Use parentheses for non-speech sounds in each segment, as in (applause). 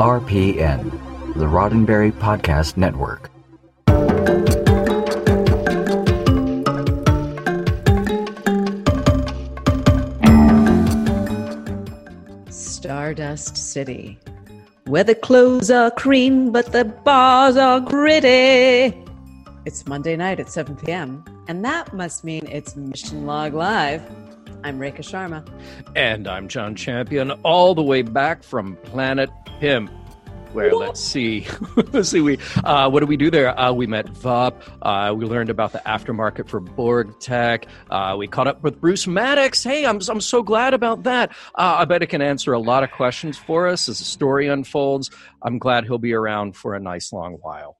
RPN, the Roddenberry Podcast Network. Stardust City, where the clothes are cream but the bars are gritty. It's Monday night at 7 p.m., and that must mean it's Mission Log Live. I'm Rekha Sharma. And I'm John Champion, all the way back from Planet Pimp. Where let's see, (laughs) let's see. We uh, what did we do there? Uh, we met Vup. Uh, we learned about the aftermarket for Borg Tech. Uh, we caught up with Bruce Maddox. Hey, I'm I'm so glad about that. Uh, I bet it can answer a lot of questions for us as the story unfolds. I'm glad he'll be around for a nice long while.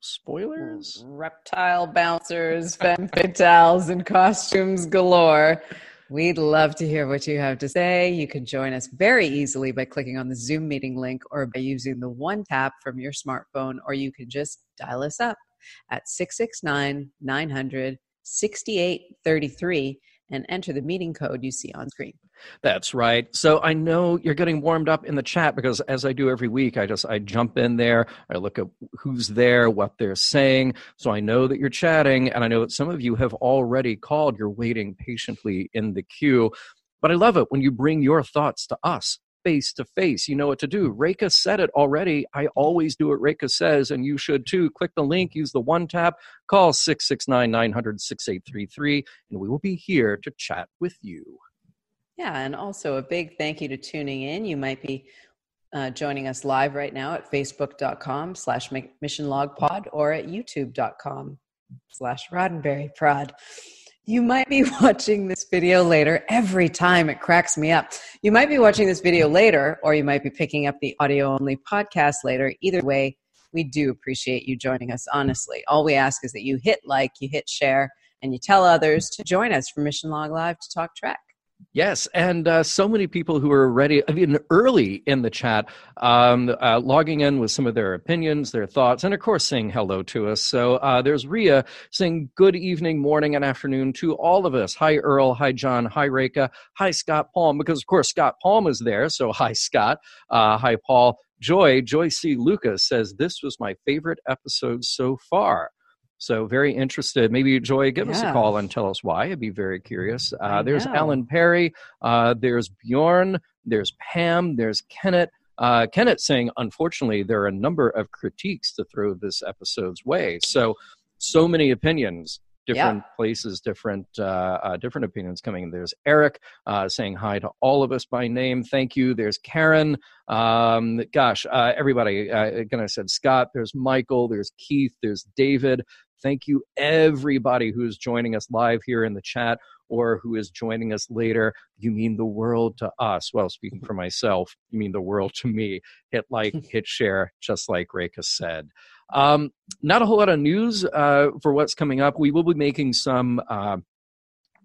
Spoilers. Reptile bouncers, femme fatales, and costumes galore. We'd love to hear what you have to say. You can join us very easily by clicking on the Zoom meeting link or by using the one tap from your smartphone, or you can just dial us up at 669 900 6833 and enter the meeting code you see on screen. That's right. So I know you're getting warmed up in the chat because as I do every week, I just I jump in there, I look at who's there, what they're saying. So I know that you're chatting and I know that some of you have already called, you're waiting patiently in the queue. But I love it when you bring your thoughts to us face to face. You know what to do. Rekha said it already. I always do what Rekha says, and you should too. Click the link, use the one tap, call 669 900 6833, and we will be here to chat with you. Yeah, and also a big thank you to tuning in. You might be uh, joining us live right now at facebook.com slash mission log pod or at youtube.com slash roddenberryprod. You might be (laughs) watching this video later. Every time it cracks me up. You might be watching this video later, or you might be picking up the audio only podcast later. Either way, we do appreciate you joining us, honestly. All we ask is that you hit like, you hit share, and you tell others to join us for Mission Log Live to talk Trek. Yes, and uh, so many people who are ready, I mean, early in the chat, um, uh, logging in with some of their opinions, their thoughts, and of course saying hello to us. So uh, there's Ria saying good evening, morning, and afternoon to all of us. Hi, Earl. Hi, John. Hi, Rekha. Hi, Scott Palm, because of course Scott Palm is there. So (laughs) hi, Scott. Uh, hi, Paul. Joy, Joy C. Lucas says, This was my favorite episode so far. So very interested. Maybe Joy, give yeah. us a call and tell us why. I'd be very curious. Uh, there's know. Alan Perry. Uh, there's Bjorn. There's Pam. There's Kenneth. Uh, Kenneth saying, unfortunately, there are a number of critiques to throw this episode's way. So, so many opinions different yeah. places, different uh, uh, different opinions coming. There's Eric uh, saying hi to all of us by name. Thank you. There's Karen. Um, gosh, uh, everybody. Uh, again, I said Scott. There's Michael. There's Keith. There's David. Thank you, everybody who is joining us live here in the chat or who is joining us later. You mean the world to us. Well, speaking for myself, you mean the world to me. Hit like, (laughs) hit share, just like Rekha said. Um, not a whole lot of news uh, for what's coming up. We will be making some uh,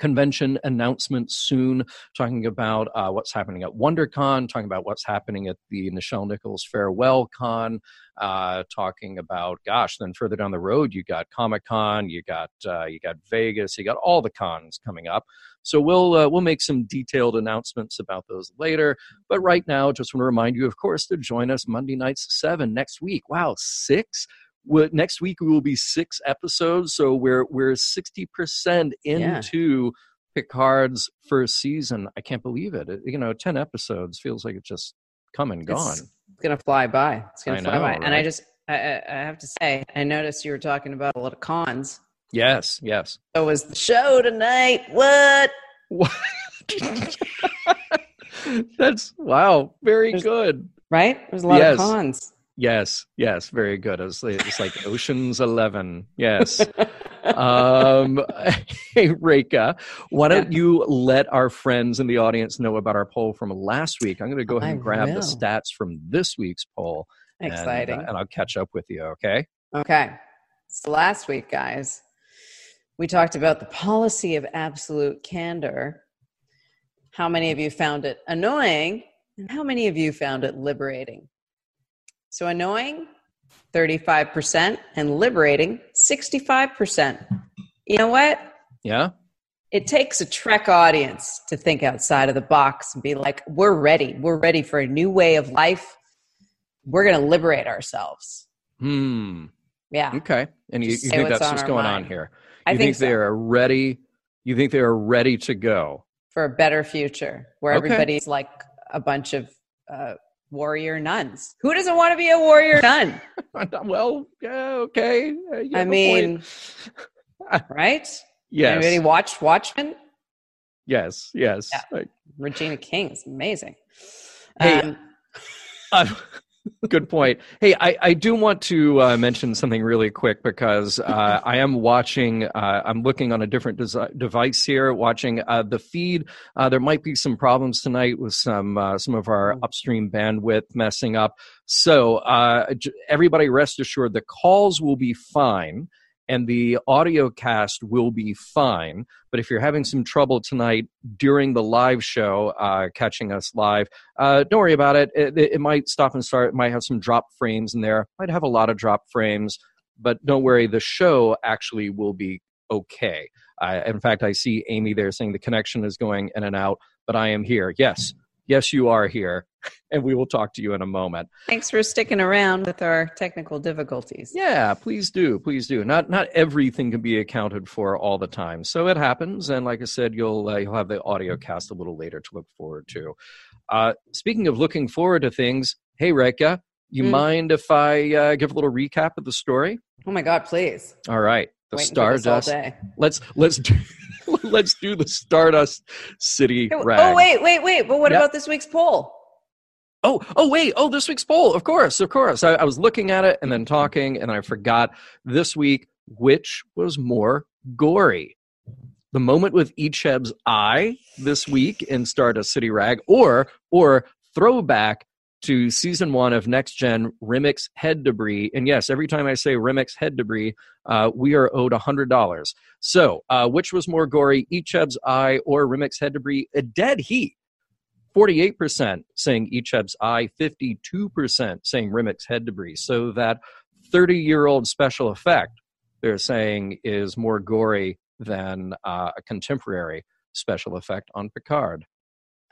convention announcement soon, talking about uh, what's happening at WonderCon, talking about what's happening at the Nichelle Nichols Farewell Con, uh, talking about gosh, then further down the road you got Comic Con, you got uh, you got Vegas, you got all the cons coming up. So we'll uh, we'll make some detailed announcements about those later. But right now, just want to remind you, of course, to join us Monday nights seven next week. Wow, six next week we will be six episodes, so we're we're sixty percent into yeah. Picard's first season. I can't believe it. it. You know, ten episodes feels like it's just come and gone. It's gonna fly by. It's gonna I fly know, by. Right? And I just I, I have to say, I noticed you were talking about a lot of cons. Yes, yes. So was the show tonight? What? What? (laughs) That's wow, very There's, good. Right? There's a lot yes. of cons. Yes, yes, very good. It was, it's like Ocean's Eleven. Yes. um, (laughs) hey, Rekha, why don't you let our friends in the audience know about our poll from last week? I'm going to go ahead and I grab will. the stats from this week's poll. Exciting. And, uh, and I'll catch up with you, okay? Okay. So last week, guys, we talked about the policy of absolute candor. How many of you found it annoying? And how many of you found it liberating? So annoying, 35%, and liberating, 65%. You know what? Yeah. it takes a Trek audience to think outside of the box and be like, we're ready. We're ready for a new way of life. We're going to liberate ourselves. Hmm. Yeah. Okay. And you, you think that's what's going on mind. here? I think, think so. they are ready? You think they are ready to go? for a better future where Okay. everybody's like a bunch of uh, warrior nuns. Who doesn't want to be a warrior nun? (laughs) well, yeah, okay. uh, I have a point. mean, (laughs) right? yes, Anybody watched Watchmen? yes, yes. Yeah. Like, Regina King is amazing. Hey, Um, good point. Hey, I, I do want to uh, mention something really quick because uh, (laughs) I am watching, uh, I'm looking on a different desi- device here, watching uh, the feed. Uh, there might be some problems tonight with some uh, some of our upstream bandwidth messing up. So uh, j- everybody rest assured the calls will be fine. And the audio cast will be fine. But if you're having some trouble tonight during the live show, uh, catching us live, uh, don't worry about it. it. It might stop and start. It might have some drop frames in there. Might have a lot of drop frames, but don't worry. The show actually will be okay. Uh, in fact, I see Amy there saying the connection is going in and out, but I am here. Yes, yes, you are here, and we will talk to you in a moment. thanks for sticking around with our technical difficulties. Yeah, please do, please do. Not not everything can be accounted for all the time, so it happens. And like I said, you'll uh, you'll have the audio cast a little later to look forward to. Uh, speaking of looking forward to things, hey Rekha, you Mm. mind if I uh, give a little recap of the story? Oh my God, please. All right, the Waiting Stardust. day. Let's let's do, (laughs) let's do the Stardust City Oh, rag. wait, wait, wait. But what Yeah. about this week's poll? Oh, oh, wait. Oh, this week's poll. Of course, of course. I, I was looking at it and then talking, and I forgot this week which was more gory. The moment with Icheb's eye this week in Stardust City Rag, or or throwback to season one of Next Gen Remmick's Head Debris. And yes, every time I say Remmick's Head Debris, uh, we are owed hundred dollars. So, uh, which was more gory, Icheb's eye or Remmick's Head Debris? A dead heat. 48% saying Icheb's eye, 52% saying Remmick's head debris. So that 30 year old special effect, they're saying, is more gory than uh, a contemporary special effect on Picard.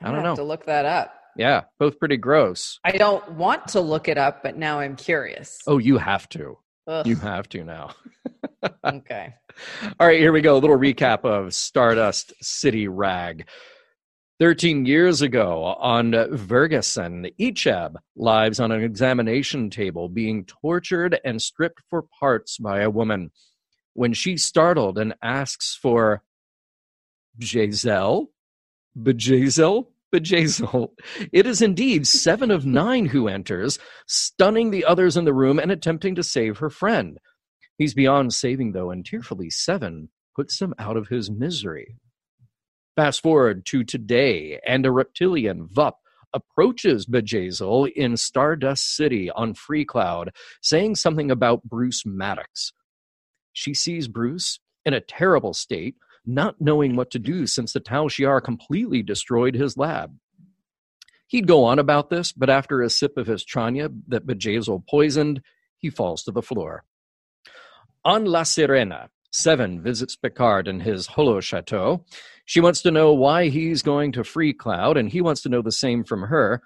I don't have know. to look that up. Yeah, both pretty gross. I don't want to look it up, but now I'm curious. Oh, you have to. Ugh, You have to now. (laughs) okay. All right, here we go. A little recap of Stardust City Rag. 13 years ago on Vergessen, Icheb lives on an examination table being tortured and stripped for parts by a woman. When she's startled and asks for Bjayzl, Bjayzl, Bjayzl, it is indeed seven of nine who enters, stunning the others in the room and attempting to save her friend. He's beyond saving, though, and tearfully Seven puts him out of his misery. Fast forward to today, and a reptilian, Vup, approaches Bjayzl in Stardust City on Free Cloud, saying something about Bruce Maddox. She sees Bruce in a terrible state, not knowing what to do since the Tal Shiar completely destroyed his lab. He'd go on about this, but after a sip of his Tranya that Bjayzl poisoned, he falls to the floor. On La Sirena, Seven visits Picard in his Holo Chateau. She wants to know why he's going to Free Cloud, and he wants to know the same from her.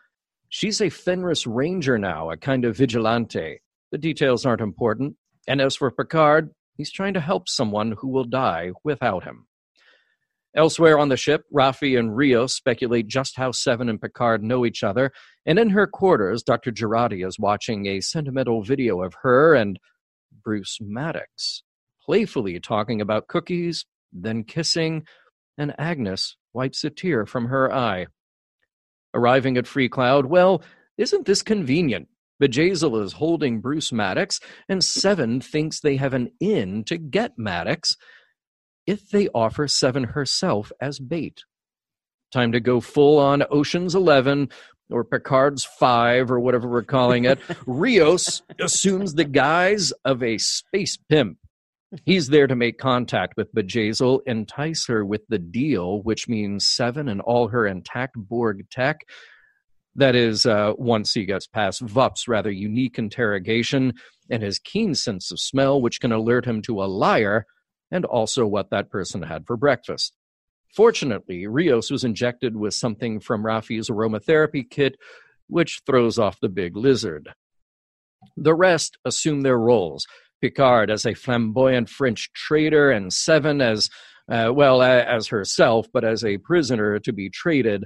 She's a Fenris Ranger now, a kind of vigilante. The details aren't important. And as for Picard, he's trying to help someone who will die without him. Elsewhere on the ship, Rafi and Rio speculate just how Seven and Picard know each other, and in her quarters, Dr. Jurati is watching a sentimental video of her and Bruce Maddox, playfully talking about cookies, then kissing, and Agnes wipes a tear from her eye. Arriving at Free Cloud, well, isn't this convenient? Bjayzl is holding Bruce Maddox, and Seven thinks they have an in to get Maddox if they offer Seven herself as bait. Time to go full on Ocean's Eleven or Picard's Five or whatever we're calling it. (laughs) Rios assumes the guise of a space pimp. He's there to make contact with Bjayzl, entice her with the deal, which means Seven and all her intact Borg tech. That is, uh, once he gets past Vup's rather unique interrogation and his keen sense of smell, which can alert him to a liar and also what that person had for breakfast. Fortunately, Rios was injected with something from Rafi's aromatherapy kit, which throws off the big lizard. The rest assume their roles. Picard as a flamboyant French traitor, and Seven as, uh, well, as herself, but as a prisoner to be traded.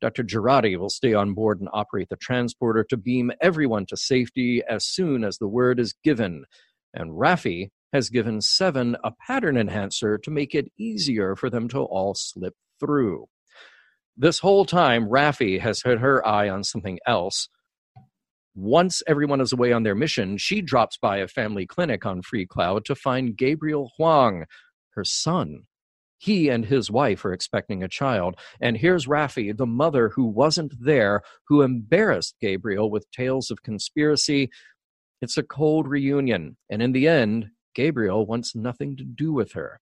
Dr. Jurati will stay on board and operate the transporter to beam everyone to safety as soon as the word is given. And Rafi has given Seven a pattern enhancer to make it easier for them to all slip through. This whole time, Rafi has had her eye on something else. Once everyone is away on their mission, she drops by a family clinic on Free Cloud to find Gabriel Hwang, her son. He and his wife are expecting a child, and here's Rafi, the mother who wasn't there, who embarrassed Gabriel with tales of conspiracy. It's a cold reunion, and in the end, Gabriel wants nothing to do with her.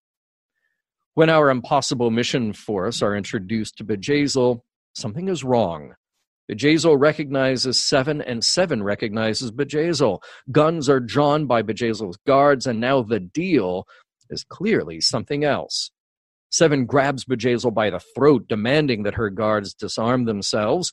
When our impossible mission force are introduced to Bjayzl, something is wrong. Bjayzl recognizes Seven, and Seven recognizes Bjayzl. Guns are drawn by Bjayzl's guards, and now the deal is clearly something else. Seven grabs Bjayzl by the throat, demanding that her guards disarm themselves.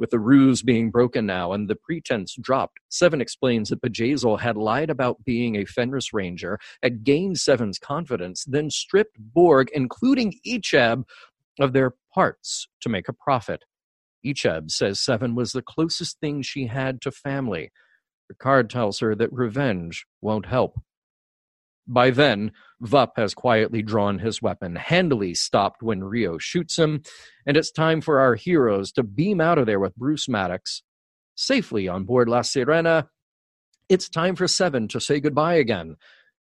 With the ruse being broken now and the pretense dropped, Seven explains that Bjayzl had lied about being a Fenris Ranger, had gained Seven's confidence, then stripped Borg, including Icheb, of their parts to make a profit. Icheb says Seven was the closest thing she had to family. Picard tells her that revenge won't help. By then, Vup has quietly drawn his weapon, handily stopped when Rio shoots him, and it's time for our heroes to beam out of there with Bruce Maddox. Safely on board La Sirena, it's time for Seven to say goodbye again.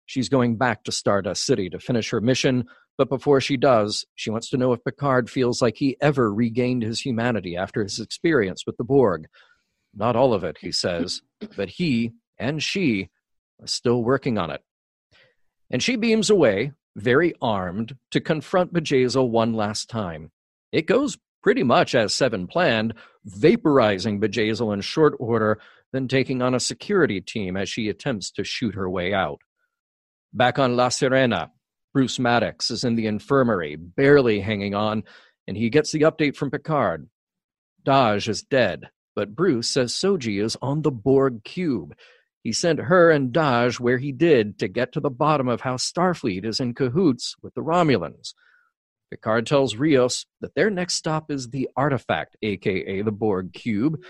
She's going back to Stardust City to finish her mission, but before she does, she wants to know if Picard feels like he ever regained his humanity after his experience with the Borg. Not all of it, he says, but he and she are still working on it. And she beams away, very armed, to confront Bjayzl one last time. It goes pretty much as Seven planned, vaporizing Bjayzl in short order, then taking on a security team as she attempts to shoot her way out. Back on La Sirena, Bruce Maddox is in the infirmary, barely hanging on, and he gets the update from Picard. Dahj is dead, but Bruce says Soji is on the Borg cube. He sent her and Dahj where he did to get to the bottom of how Starfleet is in cahoots with the Romulans. Picard tells Rios that their next stop is the artifact, aka the Borg cube,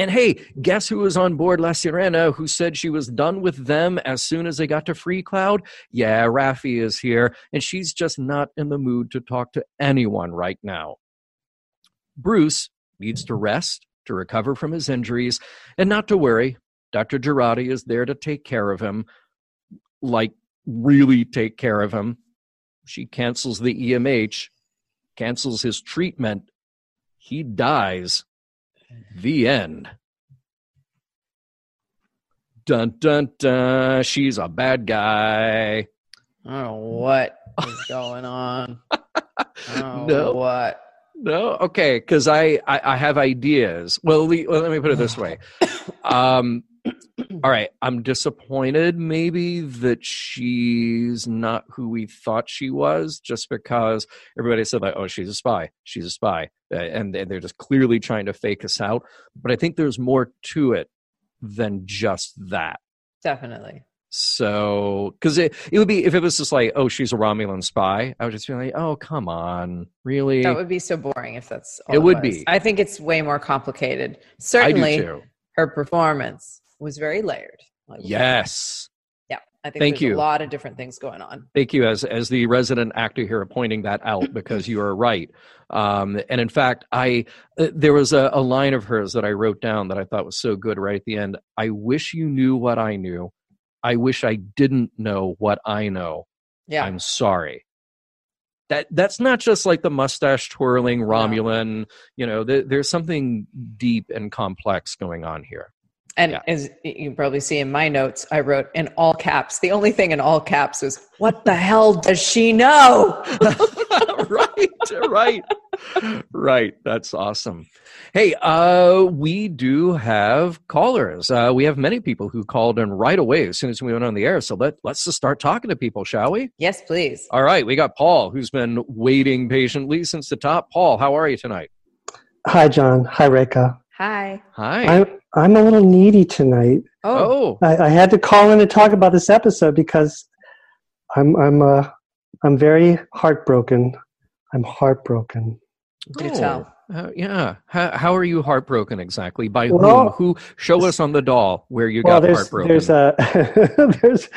and hey, guess who was on board La Sirena who said she was done with them as soon as they got to Free Cloud? Yeah, Rafi is here, and she's just not in the mood to talk to anyone right now. Bruce needs to rest, to recover from his injuries, and not to worry. Dr. Jurati is there to take care of him, like really take care of him. She cancels the EMH, cancels his treatment. He dies the end. Dun dun dun. She's a bad guy. I don't know what is going on. (laughs) no. What? No. Okay. Because I, I, I have ideas. Well, le- well, let me put it this way. (coughs) Um, all right. I'm disappointed maybe that she's not who we thought she was, just because everybody said like, "Oh, she's a spy. She's a spy," uh, and, and they're just clearly trying to fake us out. But I think there's more to it than just that. Definitely. So, because it, it would be if it was just like, oh, she's a Romulan spy, I would just be like, oh, come on, really? That would be so boring if that's it, it would be. I think it's way more complicated. Certainly, her performance was very layered. Yes. Yeah, I think Thank you. a lot of different things going on. Thank you, as as the resident actor here, pointing that out (laughs) because you are right. Um, and in fact, I uh, there was a, a line of hers that I wrote down that I thought was so good right at the end. I wish you knew what I knew. I wish I didn't know what I know. Yeah. I'm sorry. That that's not just like the mustache twirling Romulan. No. You know, th- there's something deep and complex going on here. And yeah. as you probably see in my notes, I wrote in all caps. The only thing in all caps was, "What the hell does she know?" (laughs) right, right, right. That's awesome. Hey, uh, we do have callers. Uh, we have many people who called in right away as soon as we went on the air. So let let's just start talking to people, shall we? Yes, please. All right, we got Paul, who's been waiting patiently since the top. Paul, how are you tonight? Hi, John. Hi, Rekha. Hi. Hi. I'm I'm a little needy tonight. Oh, oh, I, I had to call in to talk about this episode because I'm I'm uh I'm very heartbroken. I'm heartbroken. do Oh, tell. uh, yeah. How, how are you heartbroken exactly? By Well, whom? Who? Show us on the doll where you well, got there's heartbroken. there's a (laughs) there's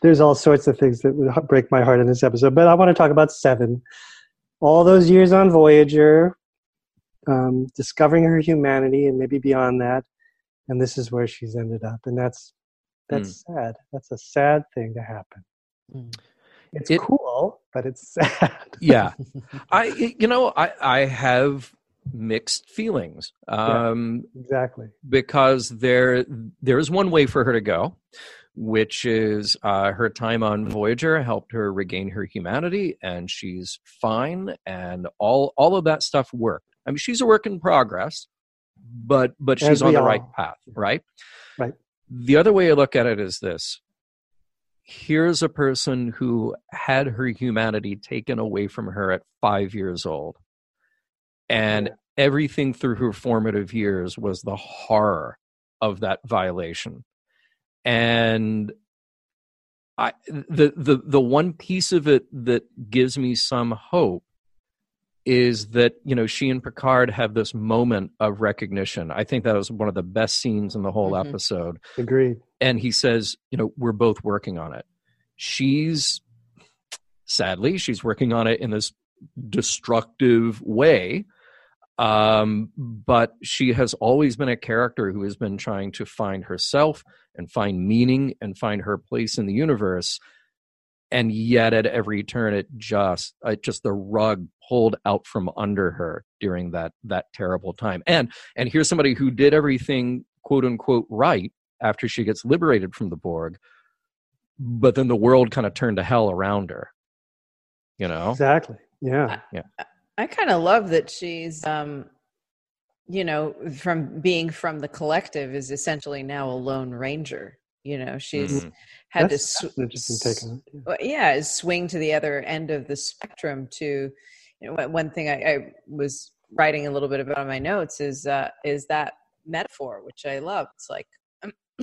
there's all sorts of things that would break my heart in this episode, but I want to talk about Seven. All those years on Voyager, um, discovering her humanity, and maybe beyond that, and this is where she's ended up, and that's that's sad. That's a sad thing to happen. Mm. It's It- cool, but it's (laughs) sad. yeah (laughs) i you know i i have mixed feelings um exactly. because there there is one way for her to go which is uh, her time on voyager helped her regain her humanity and she's fine and all all of that stuff worked i mean she's a work in progress but but she's on the right path right? Right. the other way i look at it is this. Here's a person who had her humanity taken away from her at five years old and everything through her formative years was the horror of that violation. And i the the the one piece of it that gives me some hope is that you know she and picard have this moment of recognition i think that was one of the best scenes in the whole Mhm. episode Agreed. and he says you know we're both working on it she's sadly she's working on it in this destructive way um, but she has always been a character who has been trying to find herself and find meaning and find her place in the universe and yet at every turn it just uh, just the rug pulled out from under her during that that terrible time and and here's somebody who did everything quote unquote right after she gets liberated from the borg but then the world kind of turned to hell around her you know Exactly. Yeah. Yeah i kind of love that she's, um, you know, from being from the collective is essentially now a lone ranger. You know, she's Mhm. Had That's, to that's an interesting take on it. yeah. yeah, swing to the other end of the spectrum. To you know, one- one thing I, I was writing a little bit about in my notes is uh, is that metaphor, which I love. It's like (clears throat)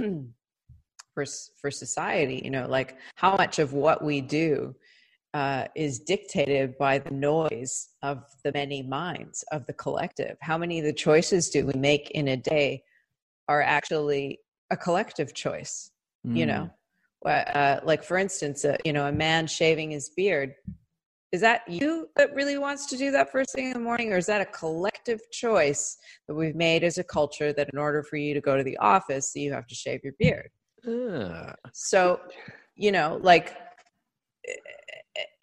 for for society, you know, like how much of what we do uh, is dictated by the noise of the many minds of the collective. How many of the choices do we make in a day are actually a collective choice? you Mm. know Well, uh, like for instance uh, you know a man shaving his beard is that you that really wants to do that first thing in the morning or is that a collective choice that we've made as a culture that in order for you to go to the office you have to shave your beard? Ah. so you know like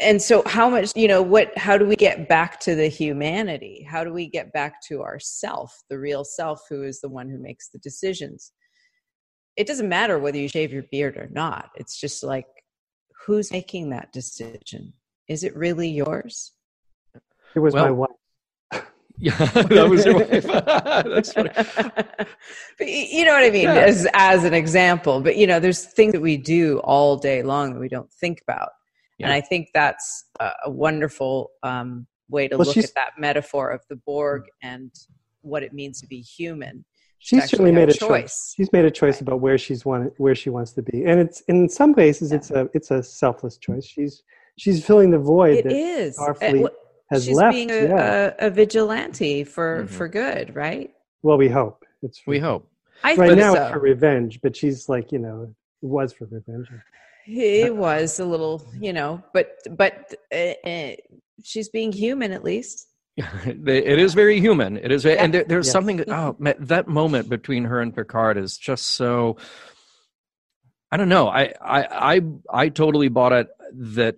and so how much you know what how do we get back to the humanity? How do we get back to ourself the real self who is the one who makes the decisions it doesn't matter whether you shave your beard or not it's just like who's making that decision is it really yours It was my wife. (laughs) yeah that was your wife (laughs) that's funny (laughs) but you know what I mean, Yeah. as as an example. But you know, there's things that we do all day long that we don't think about, and I think that's a, a wonderful um, way to Well, look she's- at that metaphor of the Borg and what it means to be human. To She's certainly made a choice. She's made a choice about where she's wanted, where she wants to be, and it's in some cases Yeah. it's a it's a selfless choice. She's she's filling the void It that is. Starfleet Uh, wh- has She's left. being a, yeah. a, a vigilante for Mhm. for good, right? well, we hope it's for, we hope I right think now so. it's for revenge, but she's like you know it was for revenge. It was a little, you know, but but uh, uh, she's being human at least. It is very human. It is and there, there's something oh that moment between her and picard is just so i don't know. I i i, I totally bought it that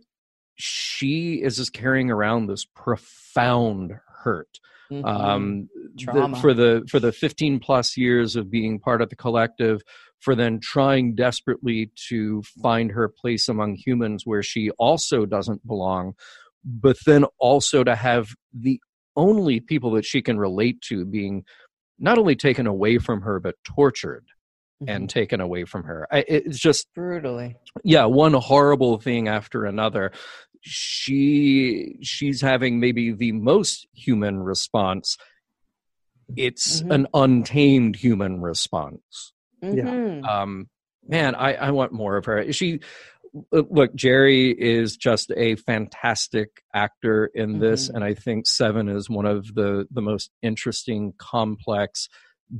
she is just carrying around this profound hurt Mhm. um the- for the for the 15 plus years of being part of the collective for then trying desperately to find her place among humans where she also doesn't belong but then also to have the only people that she can relate to being not only taken away from her but tortured and taken away from her I, it's just brutally. yeah one horrible thing after another she she's having maybe the most human response it's Mhm. an untamed human response Yeah. Mhm. um man i i want more of her she look Jeri is just a fantastic actor in this Mhm. and i think seven is one of the the most interesting complex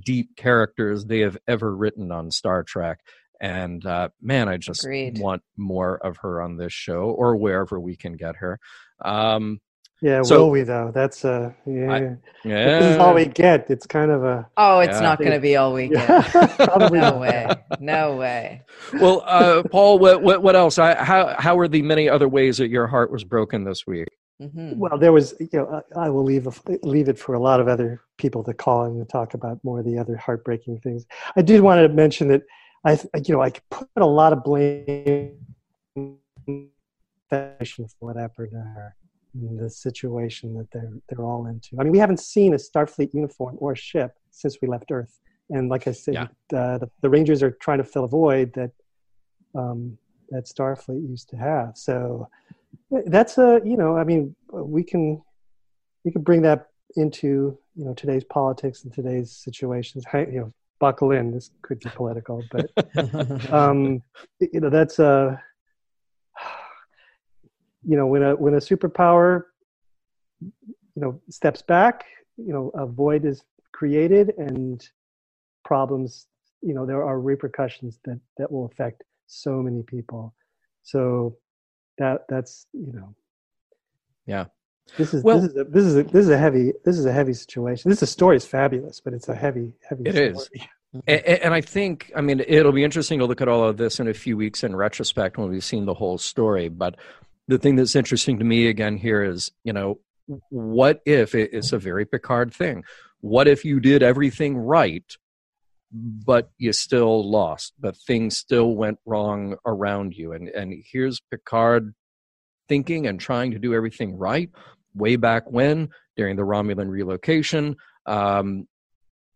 deep characters they have ever written on star trek and uh man i just Agreed. want more of her on this show or wherever we can get her um Yeah, So- will we though? That's uh, yeah. yeah This is all we get. It's kind of a Oh, it's Yeah. not going to be all we get. (laughs) Probably No way. No way. well uh paul what what, what else I, how how are the many other ways that your heart was broken this week hmm Well, there was, you know, I I will leave leave it for a lot of other people to call in and talk about more of the other heartbreaking things. I did want to mention that I, th- you know, I could put a lot of blame for what happened to her in the situation that they're they're all into. I mean, we haven't seen a Starfleet uniform or ship since we left Earth, and like I said, Yeah. uh, the, the Rangers are trying to fill a void that um, that Starfleet used to have. So that's a you know i mean we can we can bring that into you know today's politics and today's situations you know buckle in this could be political but (laughs) um you know that's a you know when a when a superpower you know steps back you know a void is created and problems you know there are repercussions that that will affect so many people so that that's you know Yeah. this is Well- this is a, this is a, this is a heavy this is a heavy situation this is story is fabulous but it's a heavy heavy It story. is. And I think, I mean, it'll be interesting to look at all of this in a few weeks in retrospect when we've seen the whole story. But the thing that's interesting to me again here is, you know, what if it's a very Picard thing? What if you did everything right, but you still lost, but things still went wrong around you? And and here's Picard thinking and trying to do everything right way back when during the Romulan relocation. Um,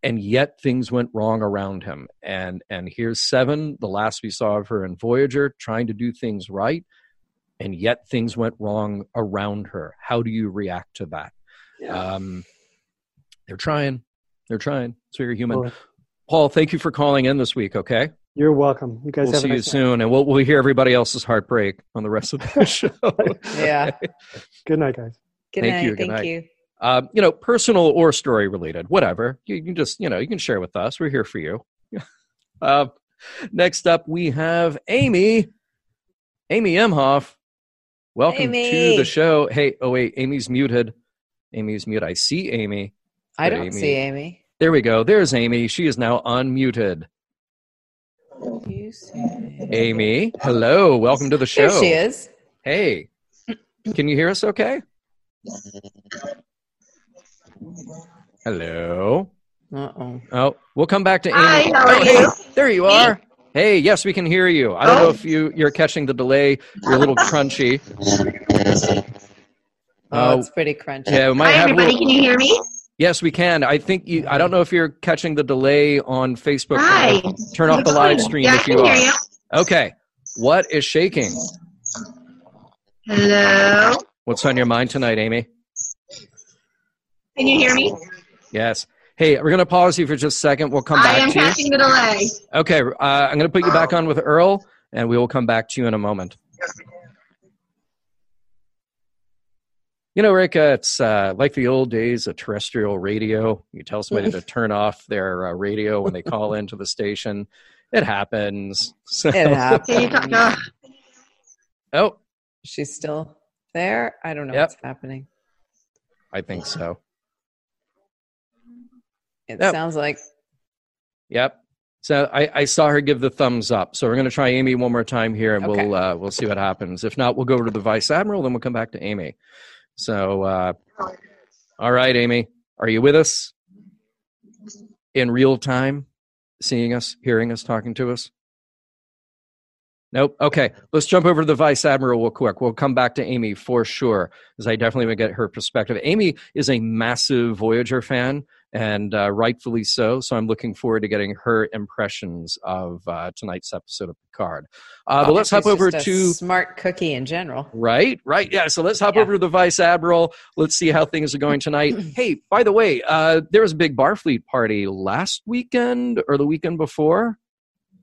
and yet things went wrong around him and and here's seven the last we saw of her in voyager trying to do things right and yet things went wrong around her how do you react to that um they're trying they're trying it's very human Well, paul thank you for calling in this week okay you're welcome you guys we'll have see a you nice night. soon and we'll, we'll hear everybody else's heartbreak on the rest of the (laughs) show Yeah. (laughs) good night guys Good Thank night. you, good Thank night. you. um, you know, personal or story related, whatever. You can just, you know, you can share with us. We're here for you. (laughs) uh, next up, we have Amy. Amy Emhoff. Welcome to the show. Hey, oh wait, Amy's muted. Amy's mute. I see Amy. I don't Amy. see Amy. There we go. There's Amy. She is now unmuted. You see Amy, hello. Welcome to the show. There she is. Hey, can you hear us okay? Hello. Uh-oh. Oh, we'll come back to Amy. Hi, how are oh, hey, there you Me? are. Hey, yes, we can hear you. I don't know Oh. if you you're catching the delay. You're a little crunchy. Oh, Oh, it's pretty crunchy. Yeah, we might Hi, have. everybody. little- Can you hear me? yes, we can. I think you. I don't know if you're catching the delay on Facebook. Hi. Turn off the live stream Yeah, I if can you hear are. you. Okay. What is shaking? Hello. What's on your mind tonight, Amy? Can you hear me? Yes. Hey, we're going to pause you for just a second. We'll come I back am to you. catching the delay. Okay, uh, I'm going to put you back on with Earl, and we will come back to you in a moment. You know, Rick, uh, it's uh, like the old days of terrestrial radio. You tell somebody to (laughs) turn off their uh, radio when they call into the station. It happens. So, It happened. Can you talk? Uh, oh, She's still there. I don't know Yep. what's happening. I think so. It sounds like Yep. So I, I saw her give the thumbs up. So we're going to try Amy one more time here, and Okay. we'll uh, we'll see what happens. If not, we'll go over to the vice admiral, then we'll come back to Amy. So, uh, all right, Amy, are you with us in real time, seeing us, hearing us, talking to us? Nope. Okay. Let's jump over to the Vice Admiral real quick. We'll come back to Amy for sure, because I definitely want to get her perspective. Amy is a massive Voyager fan, and uh, rightfully so. So I'm looking forward to getting her impressions of uh, tonight's episode of Picard. Uh, but let's hop over just a to smart cookie in general. Right, right. Yeah. So let's hop Yeah. over to the Vice Admiral. Let's see how things are going tonight. (clears throat) hey, by the way, uh, there was a big Barfleet party last weekend or the weekend before.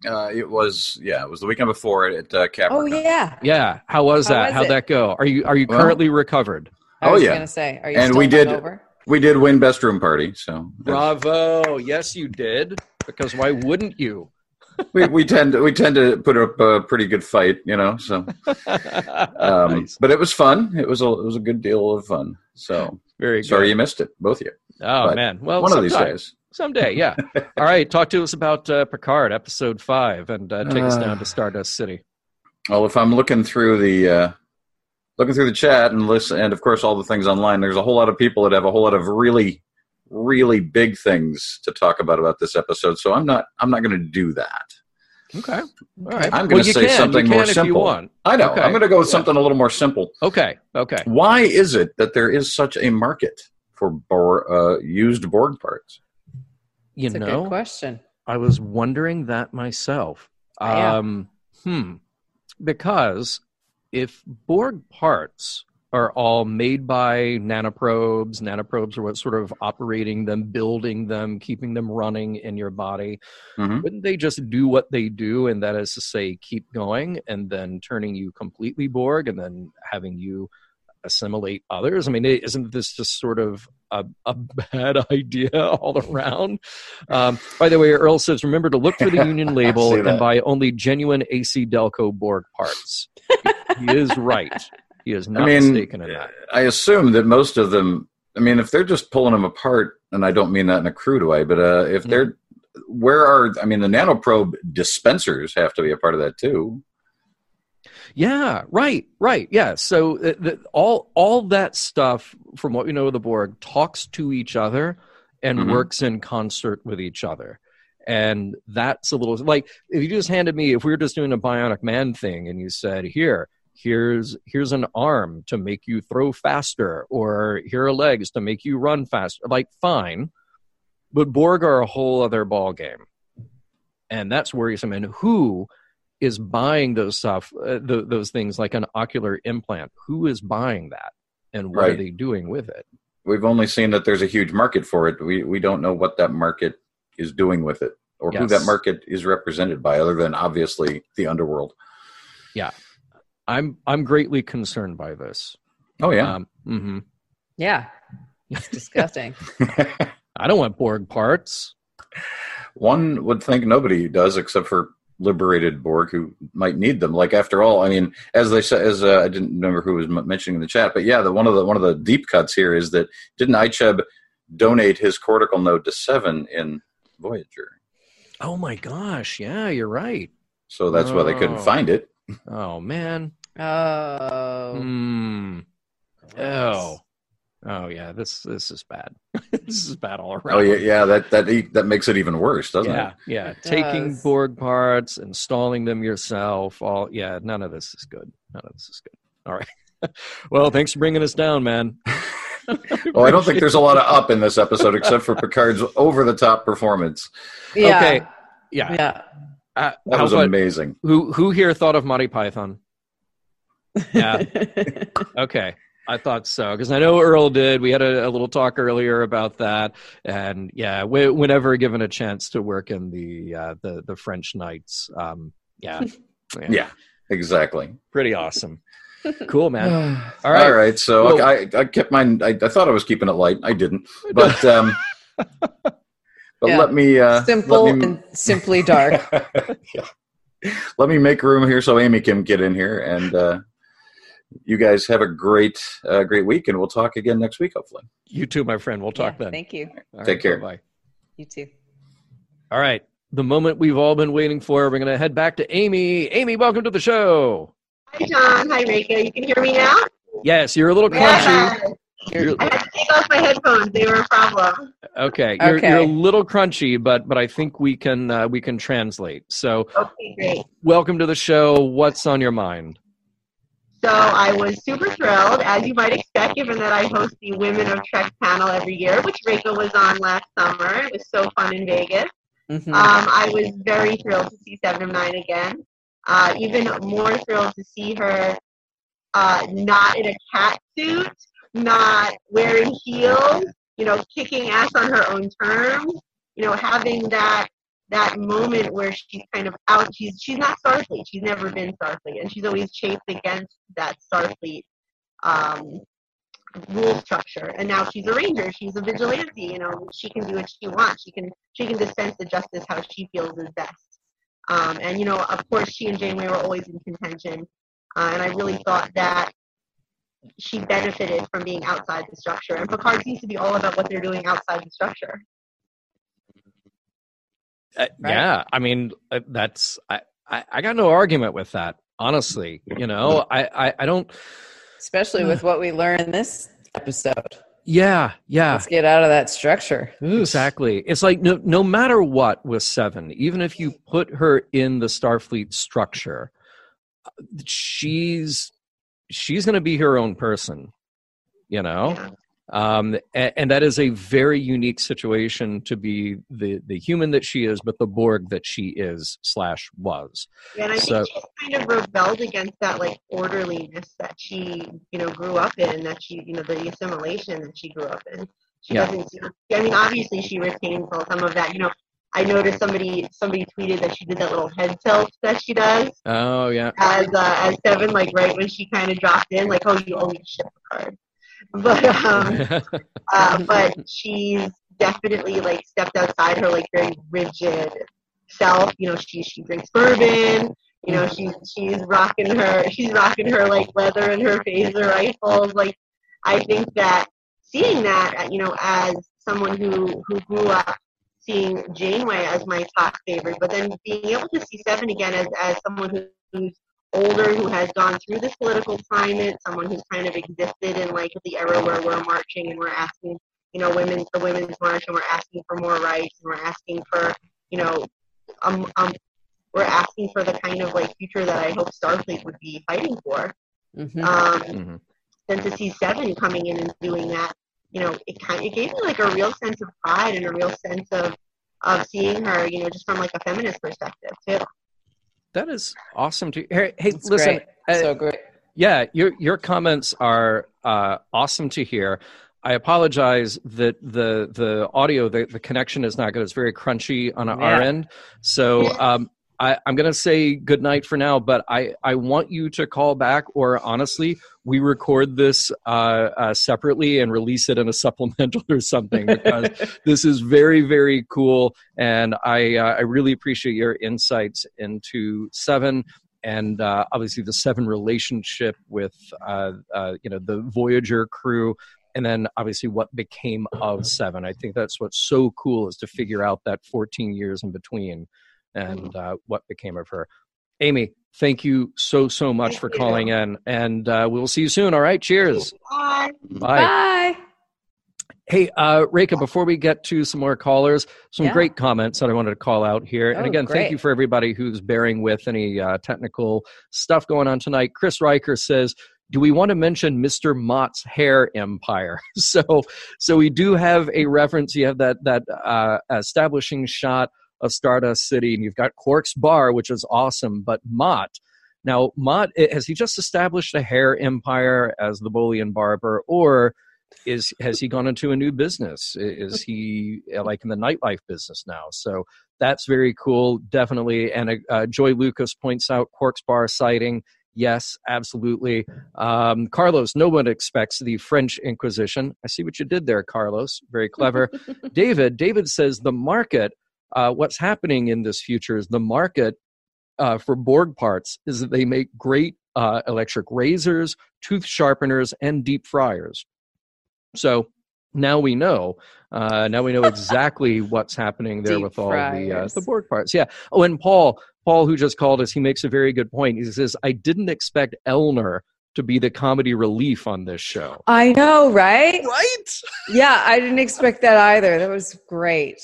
Uh, it was yeah, it was the weekend before at uh, Oh yeah. Yeah. How was How that? was How'd it? that go? Are you are you Well- currently recovered? I Oh, was yeah. gonna say, are you And still we did- hungover? We did win best room party, so Bravo. Yes, you did. Because why wouldn't you? (laughs) we, we tend to, we tend to put up a pretty good fight, you know. So, (laughs) um, Nice. but it was fun. It was a it was a good deal of fun. So Very good. sorry you missed it, both of you. oh but man. Well, One of these days. Someday, yeah. (laughs) All right, talk to us about uh, Picard, episode five, and uh, take us Uh, down to Stardust City. Well, if I'm looking through the uh, looking through the chat and listen, and of course all the things online, there's a whole lot of people that have a whole lot of really, really big things to talk about about this episode. So I'm not I'm not going to do that. Okay. All right. I'm going to you say can. something you more can if you simple. want. I know. Okay. I'm going to go with Yeah. something a little more simple. Okay. Okay. Why is it that there is such a market for Bor- uh, used Borg parts? You It's a know, good question. I was wondering that myself. Yeah. Um, hmm. Because if Borg parts are all made by nanoprobes, nanoprobes are what sort of operating them, building them, keeping them running in your body, Mhm. wouldn't they just do what they do? And that is to say, keep going and then turning you completely Borg and then having you assimilate others? I mean, isn't this just sort of a, a bad (laughs) idea all around? Um, by the way, Earl says, remember to look for the union (laughs) label and buy only genuine AC Delco Borg parts. he is right. He is not I mean, mistaken in that. I assume that most of them. I mean, if they're just pulling them apart, and I don't mean that in a crude way, but uh, if Mm-hmm. they're where are I mean the nanoprobe dispensers have to be a part of that too. Yeah, right, right. Yeah. So uh, the, all all that stuff, from what we know of the Borg, talks to each other and Mhm. works in concert with each other. And that's a little like if you just handed me, if we were just doing a bionic man thing, and you said, "Here, here's here's an arm to make you throw faster, or here are legs to make you run faster," like fine. But Borg are a whole other ball game, and that's worrisome. And who is buying those stuff, uh, th- those things like an ocular implant? Who is buying that, and what are they doing with it? We've only seen that there's a huge market for it. We we don't know what that market is doing with it, or who that market is represented by, other than obviously the underworld. Yeah, I'm I'm greatly concerned by this. Oh yeah. Um, mhm. Yeah. It's disgusting. (laughs) I don't want Borg parts. One would think nobody does, except for liberated Borg who might need them. Like after all, I mean, as they said, as uh, I didn't remember who was m- mentioning in the chat, but yeah, the one of the one of the deep cuts here is that didn't Icheb donate his cortical node to Seven in Voyager? Oh my gosh! Yeah, you're right. So that's why they Oh. couldn't find it. Oh man. Oh. Hmm. Oh. Oh yeah. This this is bad. (laughs) this is (laughs) bad all around. Oh yeah, yeah. That that e- that makes it even worse, doesn't yeah, it? yeah. It Taking does. Borg parts, installing them yourself. All yeah. None of this is good. None of this is good. All right. (laughs) well, thanks for bringing us down, man. Well, I don't think there's a lot of up in this episode, except for Picard's over the top performance. Yeah. Okay. Yeah. Yeah. Uh, That was about- amazing. who who here thought of Monty Python? Yeah. Okay. I thought so because I know Earl did. We had a, a little talk earlier about that, and yeah, w- whenever given a chance to work in the uh, the the French Knights, um, yeah, (laughs) Yeah, exactly. pretty awesome. Cool, man. All (sighs) All right. All right. So Well- I, I kept mine. I, I thought I was keeping it light. I didn't. (laughs) But um, (laughs) but Yeah. let me uh, Simple Let me, and simply dark. Yeah. Let me make room here so Amy can get in here, and uh, you guys have a great uh, great week, and we'll talk again next week, hopefully. You too, my friend. We'll talk Yeah, then. Thank you. All Take care. Bye. You too. All right. The moment we've all been waiting for. We're going to head back to Amy. Amy, welcome to the show. Hi, John. Hi, Rekha. You can hear me now? Yes, you're a little crunchy. Yeah. You're- I had to take off my headphones. They were a problem. okay, you're, Okay. you're a little crunchy, but but I think we can uh, we can translate. So, Okay, great. welcome to the show. What's on your mind? So I was super thrilled, as you might expect, given that I host the Women of Trek panel every year, which Rachel was on last summer. It was so fun in Vegas. Mhm. Um, I was very thrilled to see Seven of Nine again. Uh, even more thrilled to see her uh, not in a cat suit, not wearing heels, you know, kicking ass on her own terms, you know, having that that moment where she's kind of out. She's she's not Starfleet. She's never been Starfleet, and she's always chafed against that Starfleet um, rule structure. And now she's a ranger. She's a vigilante. You know, she can do what she wants. She can she can dispense the justice how she feels is best. Um, and you know, of course, she and Janeway were always in contention, uh, and I really thought that she benefited from being outside the structure. And Picard seems to be all about what they're doing outside the structure. Uh, Right. Yeah, I mean uh, that's I, I I got no argument with that. Honestly, you know, I I, I don't. Especially with what we learned in this episode. Yeah, yeah. Let's get out of that structure. Exactly. It's like no, no matter what with Seven, even if you put her in the Starfleet structure, uh, she's she's going to be her own person. You know, Yeah. Um, and, and that is a very unique situation to be the the human that she is, but the Borg that she is slash was. Yeah, And I So- think she kind of rebelled against that like orderliness that she, you know, grew up in, that she, you know, the assimilation that she grew up in. She Yeah. doesn't. I mean, obviously, she retains all- some of that. You know, I noticed somebody somebody tweeted that she did that little head tilt that she does Oh yeah, as uh, as Seven, like right when she kind of dropped in, like, oh, you owe me a ship card. But um, (laughs) uh, but she's definitely like stepped outside her like very rigid self. You know, she she drinks bourbon. You know, she's she's rocking her she's rocking her like leather and her phaser rifles. Like, I think that seeing that, uh, you know, as someone who who grew up seeing Janeway as my top favorite, but then being able to see Seven again as as someone who, who's older, who has gone through this political climate, someone who's kind of existed in like the era where we're marching and we're asking, you know, women the women's march and we're asking for more rights and we're asking for, you know, um, um we're asking for the kind of like future that I hope Starfleet would be fighting for. Mhm. Um, Mhm. then to see Seven coming in and doing that, you know, it kind it gave me like a real sense of pride and a real sense of of seeing her, you know, just from like a feminist perspective too. That is awesome to hey, hey It's listen. great. uh, so great. Yeah, your your comments are uh, awesome to hear. I apologize that the the audio the, the connection is not good. It's very crunchy on our Yeah. end. So um, I, I'm going to say good night for now. But I I want you to call back, or honestly, we record this uh, uh, separately and release it in a supplemental (laughs) or something because (laughs) this is very very cool, and I uh, I really appreciate your insights into Seven and uh, obviously the Seven relationship with uh, uh, you know the Voyager crew, and then obviously what became of Seven. I think that's what's so cool is to figure out that 14 years in between and uh, what became of her. Amy, thank you so so much Thank for you. calling in, and uh, we'll see you soon. All right, cheers. Bye. Bye. Bye. Hey, uh, Rekha, before we get to some more callers, some Yeah. great comments that I wanted to call out here. and Oh, again, great. thank you for everybody who's bearing with any uh, technical stuff going on tonight. Chris Riker says, do we want to mention Mr. Mott's hair empire? (laughs) so, so we do have a reference. You have that that uh, establishing shot of Stardust City, and you've got Quark's Bar, which is awesome. But Mott, now Mott, has he just established a hair empire as the Bolian barber, or is has he gone into a new business? Is he uh, like in the nightlife business now? So that's very cool definitely. And uh, uh, joy lucas points out quark's bar sighting. Yes absolutely. Um, carlos no one expects the french inquisition. I see what you did there carlos. Very clever. (laughs) David david says the market uh, what's happening in this future is the market uh, for borg parts is that they make great uh, electric razors tooth sharpeners and deep fryers so now we know. Uh, now we know exactly what's happening there Deep with all the uh, the Borg parts. Yeah. Oh, and Paul, Paul, who just called us, he makes a very good point. He says, "I didn't expect Elnor to be the comedy relief on this show. I know, right? Right? Yeah, I didn't expect that either. That was great.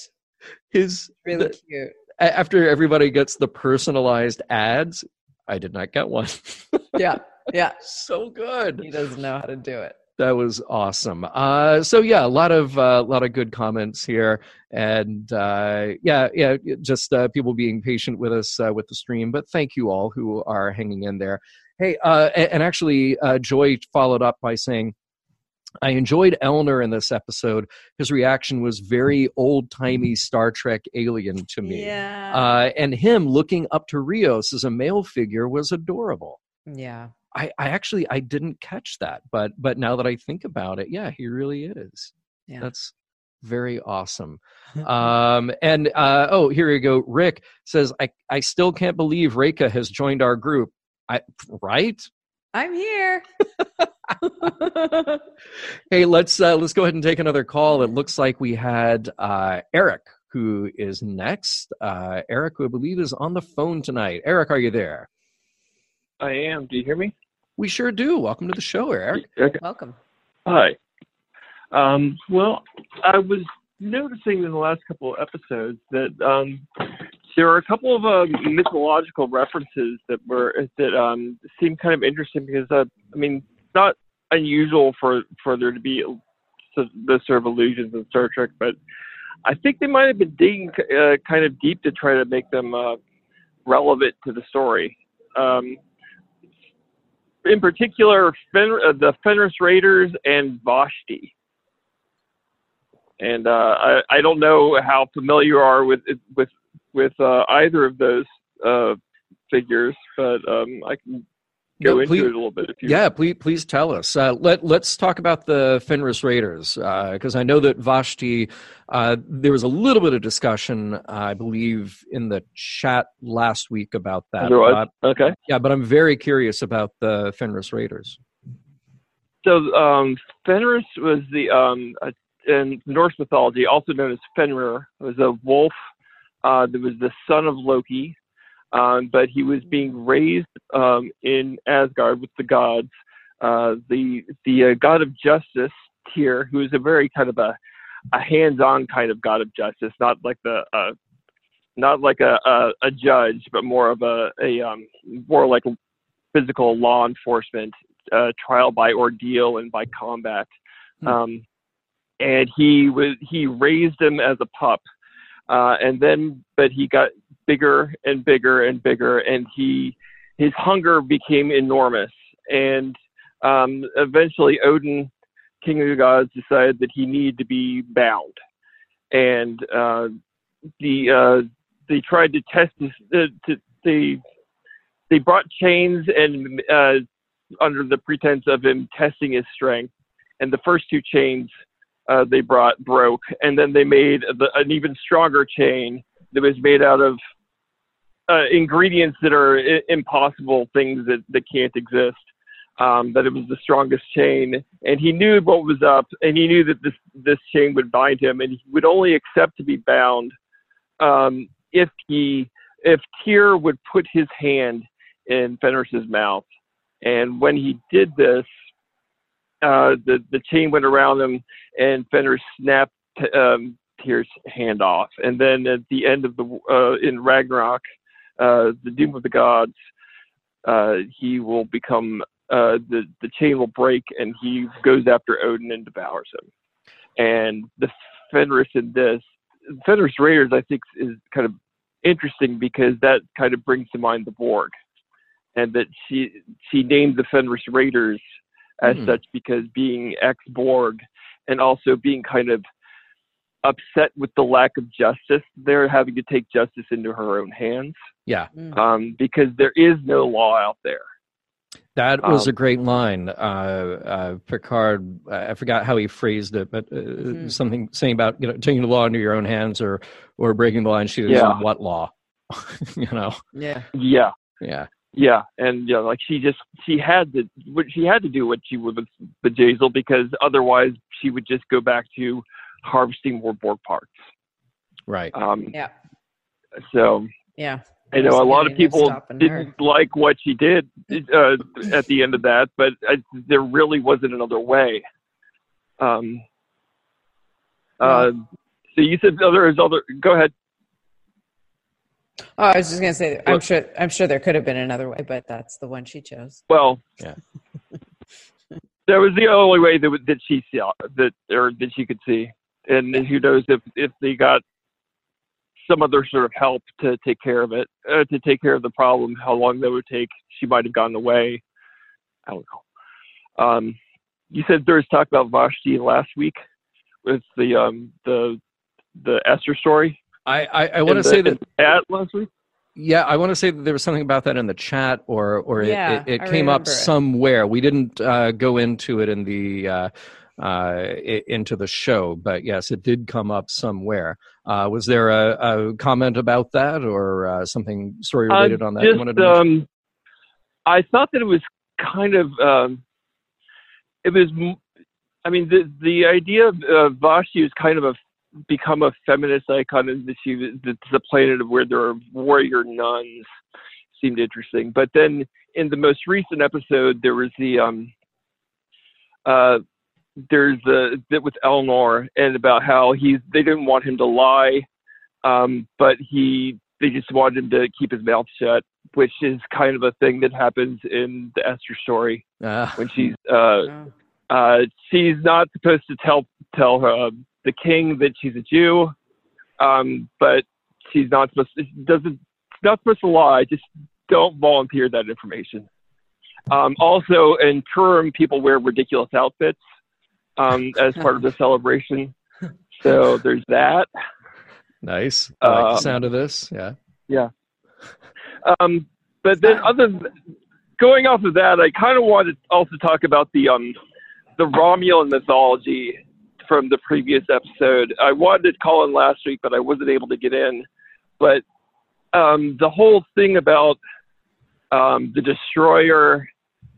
His Really the- cute. after everybody gets the personalized ads, I did not get one. (laughs) Yeah, yeah. so good. He doesn't know how to do it. That was awesome. Uh, so yeah, a lot of a lot of good comments here, and uh, yeah, yeah, just uh, people being patient with us uh, with the stream. But thank you all who are hanging in there. Hey, uh, and actually, uh, Joy followed up by saying. I enjoyed Elnor in this episode. His reaction was very old timey Star Trek alien to me. Yeah. Uh, and him looking up to Rios as a male figure was adorable. yeah. I, I actually I didn't catch that, but but now that I think about it, yeah, he really is. Yeah. That's very awesome. (laughs) um, and uh, oh, here you go. Rick says, I I still can't believe Rekha has joined our group. I right? I'm here. (laughs) (laughs) Hey, let's uh, let's go ahead and take another call. It looks like we had uh, Eric who is next. Uh, Eric, who I believe is on the phone tonight. Eric, are you there? I am. Do you hear me? We sure do. Welcome to the show, Eric. Okay. Welcome. Hi. Um, well, I was noticing in the last couple of episodes that um, there are a couple of um, mythological references that were that um, seem kind of interesting because uh, I mean, it's not unusual for for there to be those sort of allusions in Star Trek, but I think they might have been digging uh, kind of deep to try to make them uh, relevant to the story. Um, in particular, Fen- uh, the Fenris Raiders and Vashti. And uh, I, I don't know how familiar you are with with with uh, either of those uh, figures, but um, I can go No, into please- it a little bit. Yeah, please, please tell us. Uh, let Let's talk about the Fenris Raiders because I know that Vashti. Uh, there was a little bit of discussion, I believe, in the chat last week about that. There was? But- Okay. yeah, but I'm very curious about the Fenris Raiders. So um, Fenris was the um, uh, in Norse mythology, also known as Fenrir, was a wolf uh, that was the son of Loki, um, but he was being raised um, in Asgard with the gods. Uh, the the uh, god of justice, Tyr, who is a very kind of a a hands-on kind of god of justice, not like the uh, not like a, a, a judge, but more of a, a um, more like physical law enforcement uh, trial by ordeal and by combat. Hmm. Um, and he was he raised him as a pup, uh, and then but he got bigger and bigger and bigger, and he his hunger became enormous, and um, eventually Odin, king of the gods, decided that he needed to be bound, and uh, the uh, they tried to test this. Uh, to, they they brought chains and uh, under the pretense of him testing his strength. And the first two chains uh, they brought broke, and then they made the, an even stronger chain that was made out of uh, ingredients that are I- impossible, things that, that can't exist. Um, that it was the strongest chain, and he knew what was up, and he knew that this this chain would bind him, and he would only accept to be bound um, if he if Tyr would put his hand in Fenris's mouth. And when he did this, uh, the the chain went around him, and Fenris snapped um, Tyr's hand off. And then at the end of the uh, in Ragnarok, the Doom of the Gods, uh, he will become uh, the the chain will break, and he goes after Odin and devours him. And the Fenris in this Fenris Raiders, I think, is kind of interesting because that kind of brings to mind the Borg, and that she she named the Fenris Raiders as Hmm. such because being ex-Borg and also being kind of upset with the lack of justice, they're having to take justice into her own hands Yeah, Mm. um, because there is no law out there. that was Um, a great line. Uh, uh, Picard, I forgot how he phrased it, but uh, Mhm. something saying about you know taking the law into your own hands or or breaking the law and she was Yeah. what law? (laughs) you know, Yeah. Yeah, yeah. Yeah, and you know, like she just she had to what she had to do what she would with the Bjayzl because otherwise she would just go back to harvesting more Borg parts. Right. Um, Yeah. So Yeah. I know a lot of people didn't like what she did uh, at the end of that, but I, there really wasn't another way. Um, uh, so you said there is other. Go ahead. Oh, I was just gonna say, I'm What? sure, I'm sure there could have been another way, but that's the one she chose. Well, Yeah. that was the only way that that she saw that or that she could see, and who knows if if they got some other sort of help to take care of it, uh, to take care of the problem, how long that would take. She might have gotten away. I don't know. Um, you said there was talk about Vashti last week with the um the the Esther story. I, I, I want to say that in the last week. Yeah, I want to say that there was something about that in the chat, or or it, Yeah, it, it came up it. somewhere. We didn't uh, go into it in the uh, uh, into the show, but yes, it did come up somewhere. Uh, was there a, a comment about that, or uh, something story Uh, related on that? you just, wanted to um, I thought that it was kind of, um, it was, I mean, the the idea of uh, is kind of a become a feminist icon, and that she the, the planet of where there are warrior nuns seemed interesting. But then in the most recent episode, there was the um, uh, there's the bit with Elnor and about how he's they didn't want him to lie, um, but he they just wanted him to keep his mouth shut, which is kind of a thing that happens in the Esther story Ah, when she's uh, uh, she's not supposed to tell tell her, uh, the king that she's a Jew, um, but she's not supposed to, doesn't not supposed to lie. Just don't volunteer that information. Um, also, in Purim, people wear ridiculous outfits um, as part of the celebration. So there's that. nice. I like the Um, sound of this. Yeah. Yeah. Um, but then, other than, going off of that, I kind of wanted to also talk about the um, the Romulan mythology from the previous episode. I wanted to call in last week, but I wasn't able to get in. But um, the whole thing about um, the destroyer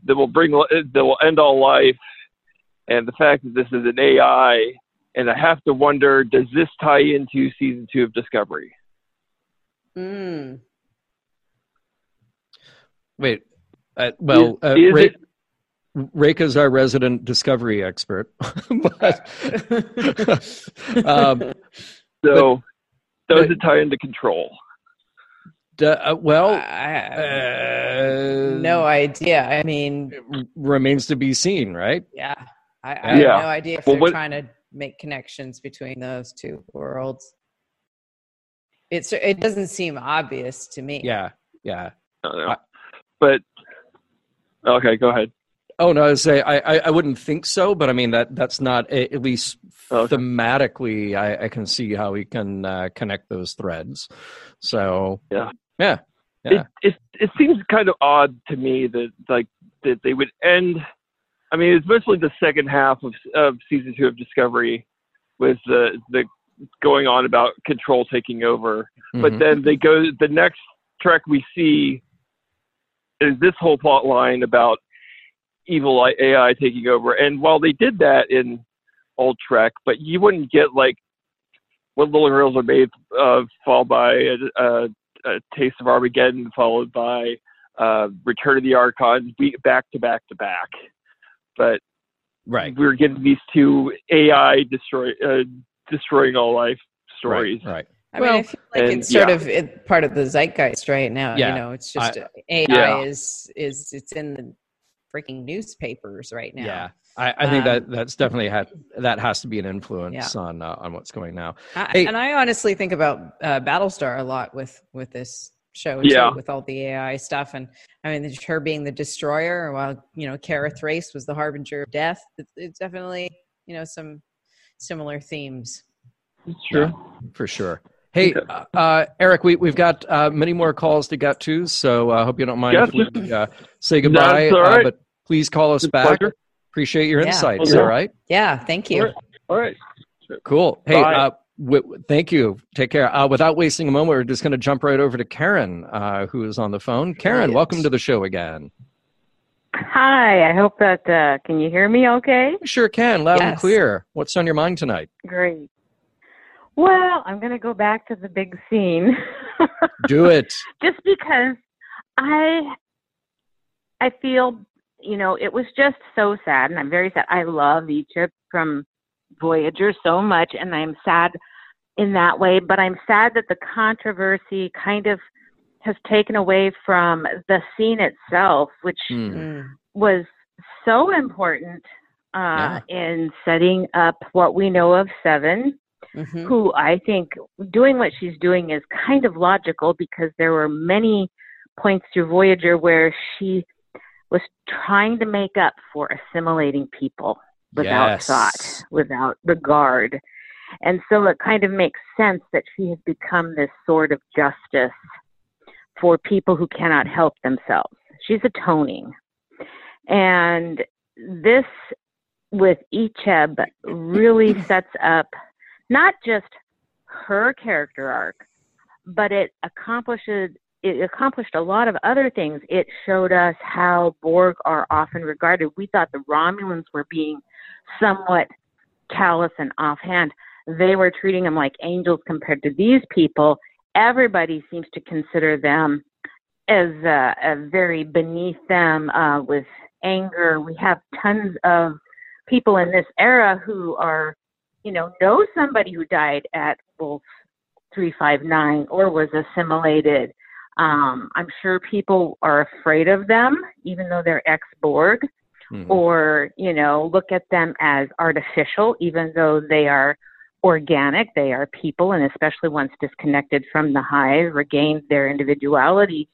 that will bring that will end all life, and the fact that this is an AI, and I have to wonder, does this tie into season two of Discovery? Mm. Wait. Uh, well, uh, is Ra- it Rekha's our resident discovery expert. (laughs) but, (laughs) um, So does but- it tie into control? d- uh, well, I, uh, no idea. I mean, remains to be seen, right? yeah, I, I Yeah. have no idea if Well, they're what- trying to make connections between those two worlds. It's it doesn't seem obvious to me. Yeah, yeah. I don't know. I- but okay, go ahead. Oh no, I would say I, I, I wouldn't think so, but I mean that that's not at least Okay. thematically. I, I can see how we can uh, connect those threads. So Yeah. yeah, yeah. It, it it seems kind of odd to me that like that they would end. I mean, especially the second half of of season two of Discovery, with the the going on about control taking over. But Mhm. then they go the next trek we see is this whole plot line about evil AI taking over. And while they did that in old Trek, but you wouldn't get like what little girls are made of, followed by a, a, a taste of Armageddon, followed by uh, Return of the Archons, back to back to back. But right, we're getting these two AI destroy uh, destroying all life stories. right, right. I Well, mean, I feel like and- it's sort yeah. of it, part of the zeitgeist right now. Yeah. You know, it's just AI Yeah. is is it's in the freaking newspapers right now. Yeah, I, I think Um, that that's definitely had that has to be an influence on uh, on what's going now. I, Hey. and I honestly think about uh, Battlestar a lot with with this show too, Yeah. with all the AI stuff, and I mean, her being the destroyer, while you know, Kara Thrace was the harbinger of death. It's, it's definitely you know some similar themes. It's true. for sure. Hey, uh, uh, Eric, we, we've got uh, many more calls to get to, so I uh, hope you don't mind Yes. if we uh, say goodbye. That's all uh, right. but please call us It's back. pleasure. Appreciate your Yeah. insights. Okay. All right, Yeah, thank you. All right. All right. cool. Hey, Bye. uh, w- w- thank you. Take care. Uh, without wasting a moment, we're just going to jump right over to Karen, uh, who is on the phone. Karen, Brilliant. welcome to the show again. Hi, I hope that uh, can you hear me okay? We sure can, loud and clear. What's on your mind tonight? Great. Well, I'm going to go back to the big scene. (laughs) Do it. just because I I feel you know it was just so sad, and I'm very sad. I love Icheb from Voyager so much, and I'm sad in that way. But I'm sad that the controversy kind of has taken away from the scene itself, which Hmm. Mm. was so important uh, in setting up what we know of Seven Mhm. who I think doing what she's doing is kind of logical because there were many points through Voyager where she was trying to make up for assimilating people without Yes. thought, without regard. And so it kind of makes sense that she has become this sort of justice for people who cannot help themselves. She's atoning. And this with Icheb really (laughs) sets up not just her character arc, but it accomplishes it accomplished a lot of other things. It showed us how Borg are often regarded. We thought the Romulans were being somewhat callous and offhand. They were treating them like angels compared to these people. Everybody seems to consider them as uh, uh, very beneath them uh, with anger. We have tons of people in this era who are you know, know somebody who died at Wolf 359 or was assimilated. Um, I'm sure people are afraid of them, even though they're ex Borg, Mhm. or, you know, look at them as artificial, even though they are organic. They are people, and especially once disconnected from the hive, regained their individuality.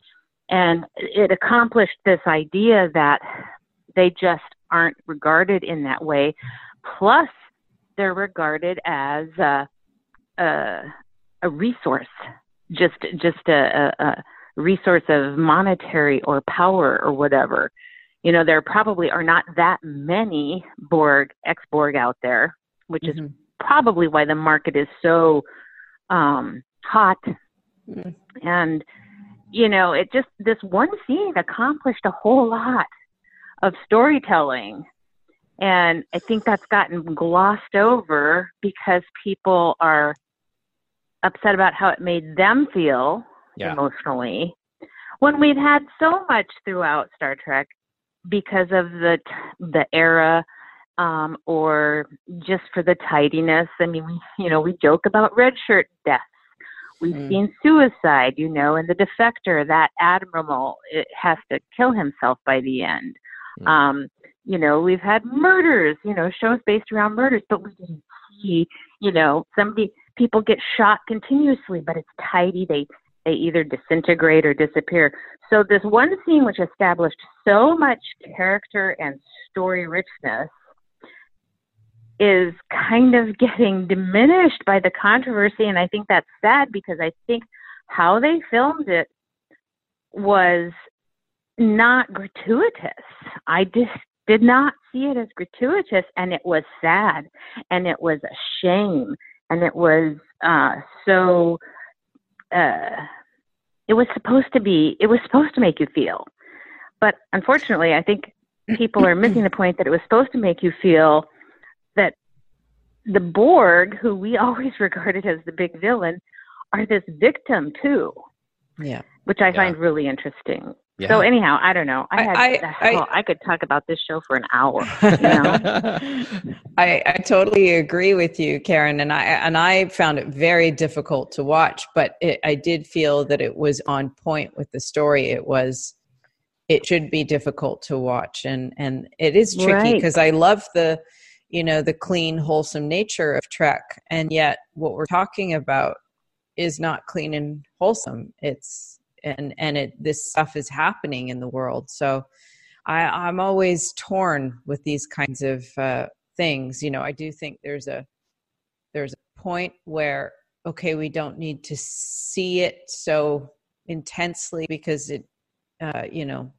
And it accomplished this idea that they just aren't regarded in that way. Plus, they're regarded as a, a, a resource, just just a, a resource of monetary or power or whatever. You know, there probably are not that many Borg, ex Borg out there, which is Mhm. probably why the market is so um, hot. Mm. And, you know, it just, this one scene accomplished a whole lot of storytelling. And I think that's gotten glossed over because people are upset about how it made them feel Yeah. emotionally when we've had so much throughout Star Trek because of the the era um, or just for the tidiness. I mean, we you know we joke about red shirt deaths. We've Mm. seen suicide, you know, and the defector, that admiral, it has to kill himself by the end. Mm. Um, you know, we've had murders, you know, shows based around murders, but we didn't see, you know, somebody people get shot continuously, but it's tidy. They they either disintegrate or disappear. So this one scene which established so much character and story richness is kind of getting diminished by the controversy and I think that's sad because I think how they filmed it was not gratuitous. I just did not see it as gratuitous and it was sad and it was a shame and it was uh so uh it was supposed to be it was supposed to make you feel but unfortunately i think people are missing the point that it was supposed to make you feel that the borg who we (laughs) always regarded as the big villain are this victim too Yeah. which i Yeah. find really interesting Yeah. so anyhow i don't know i I- had I- I- oh, I could talk about this show for an hour (laughs) you know I, I totally agree with you, Karen, and I and I found it very difficult to watch, but it, I did feel that it was on point with the story. It was, it should be difficult to watch, and and it is tricky Right. because I love the, you know, the clean, wholesome nature of Trek, and yet what we're talking about is not clean and wholesome. It's and and it this stuff is happening in the world, so. I, I'm always torn with these kinds of uh, things. You know, I do think there's a there's a point where okay, we don't need to see it so intensely because it, uh, you know,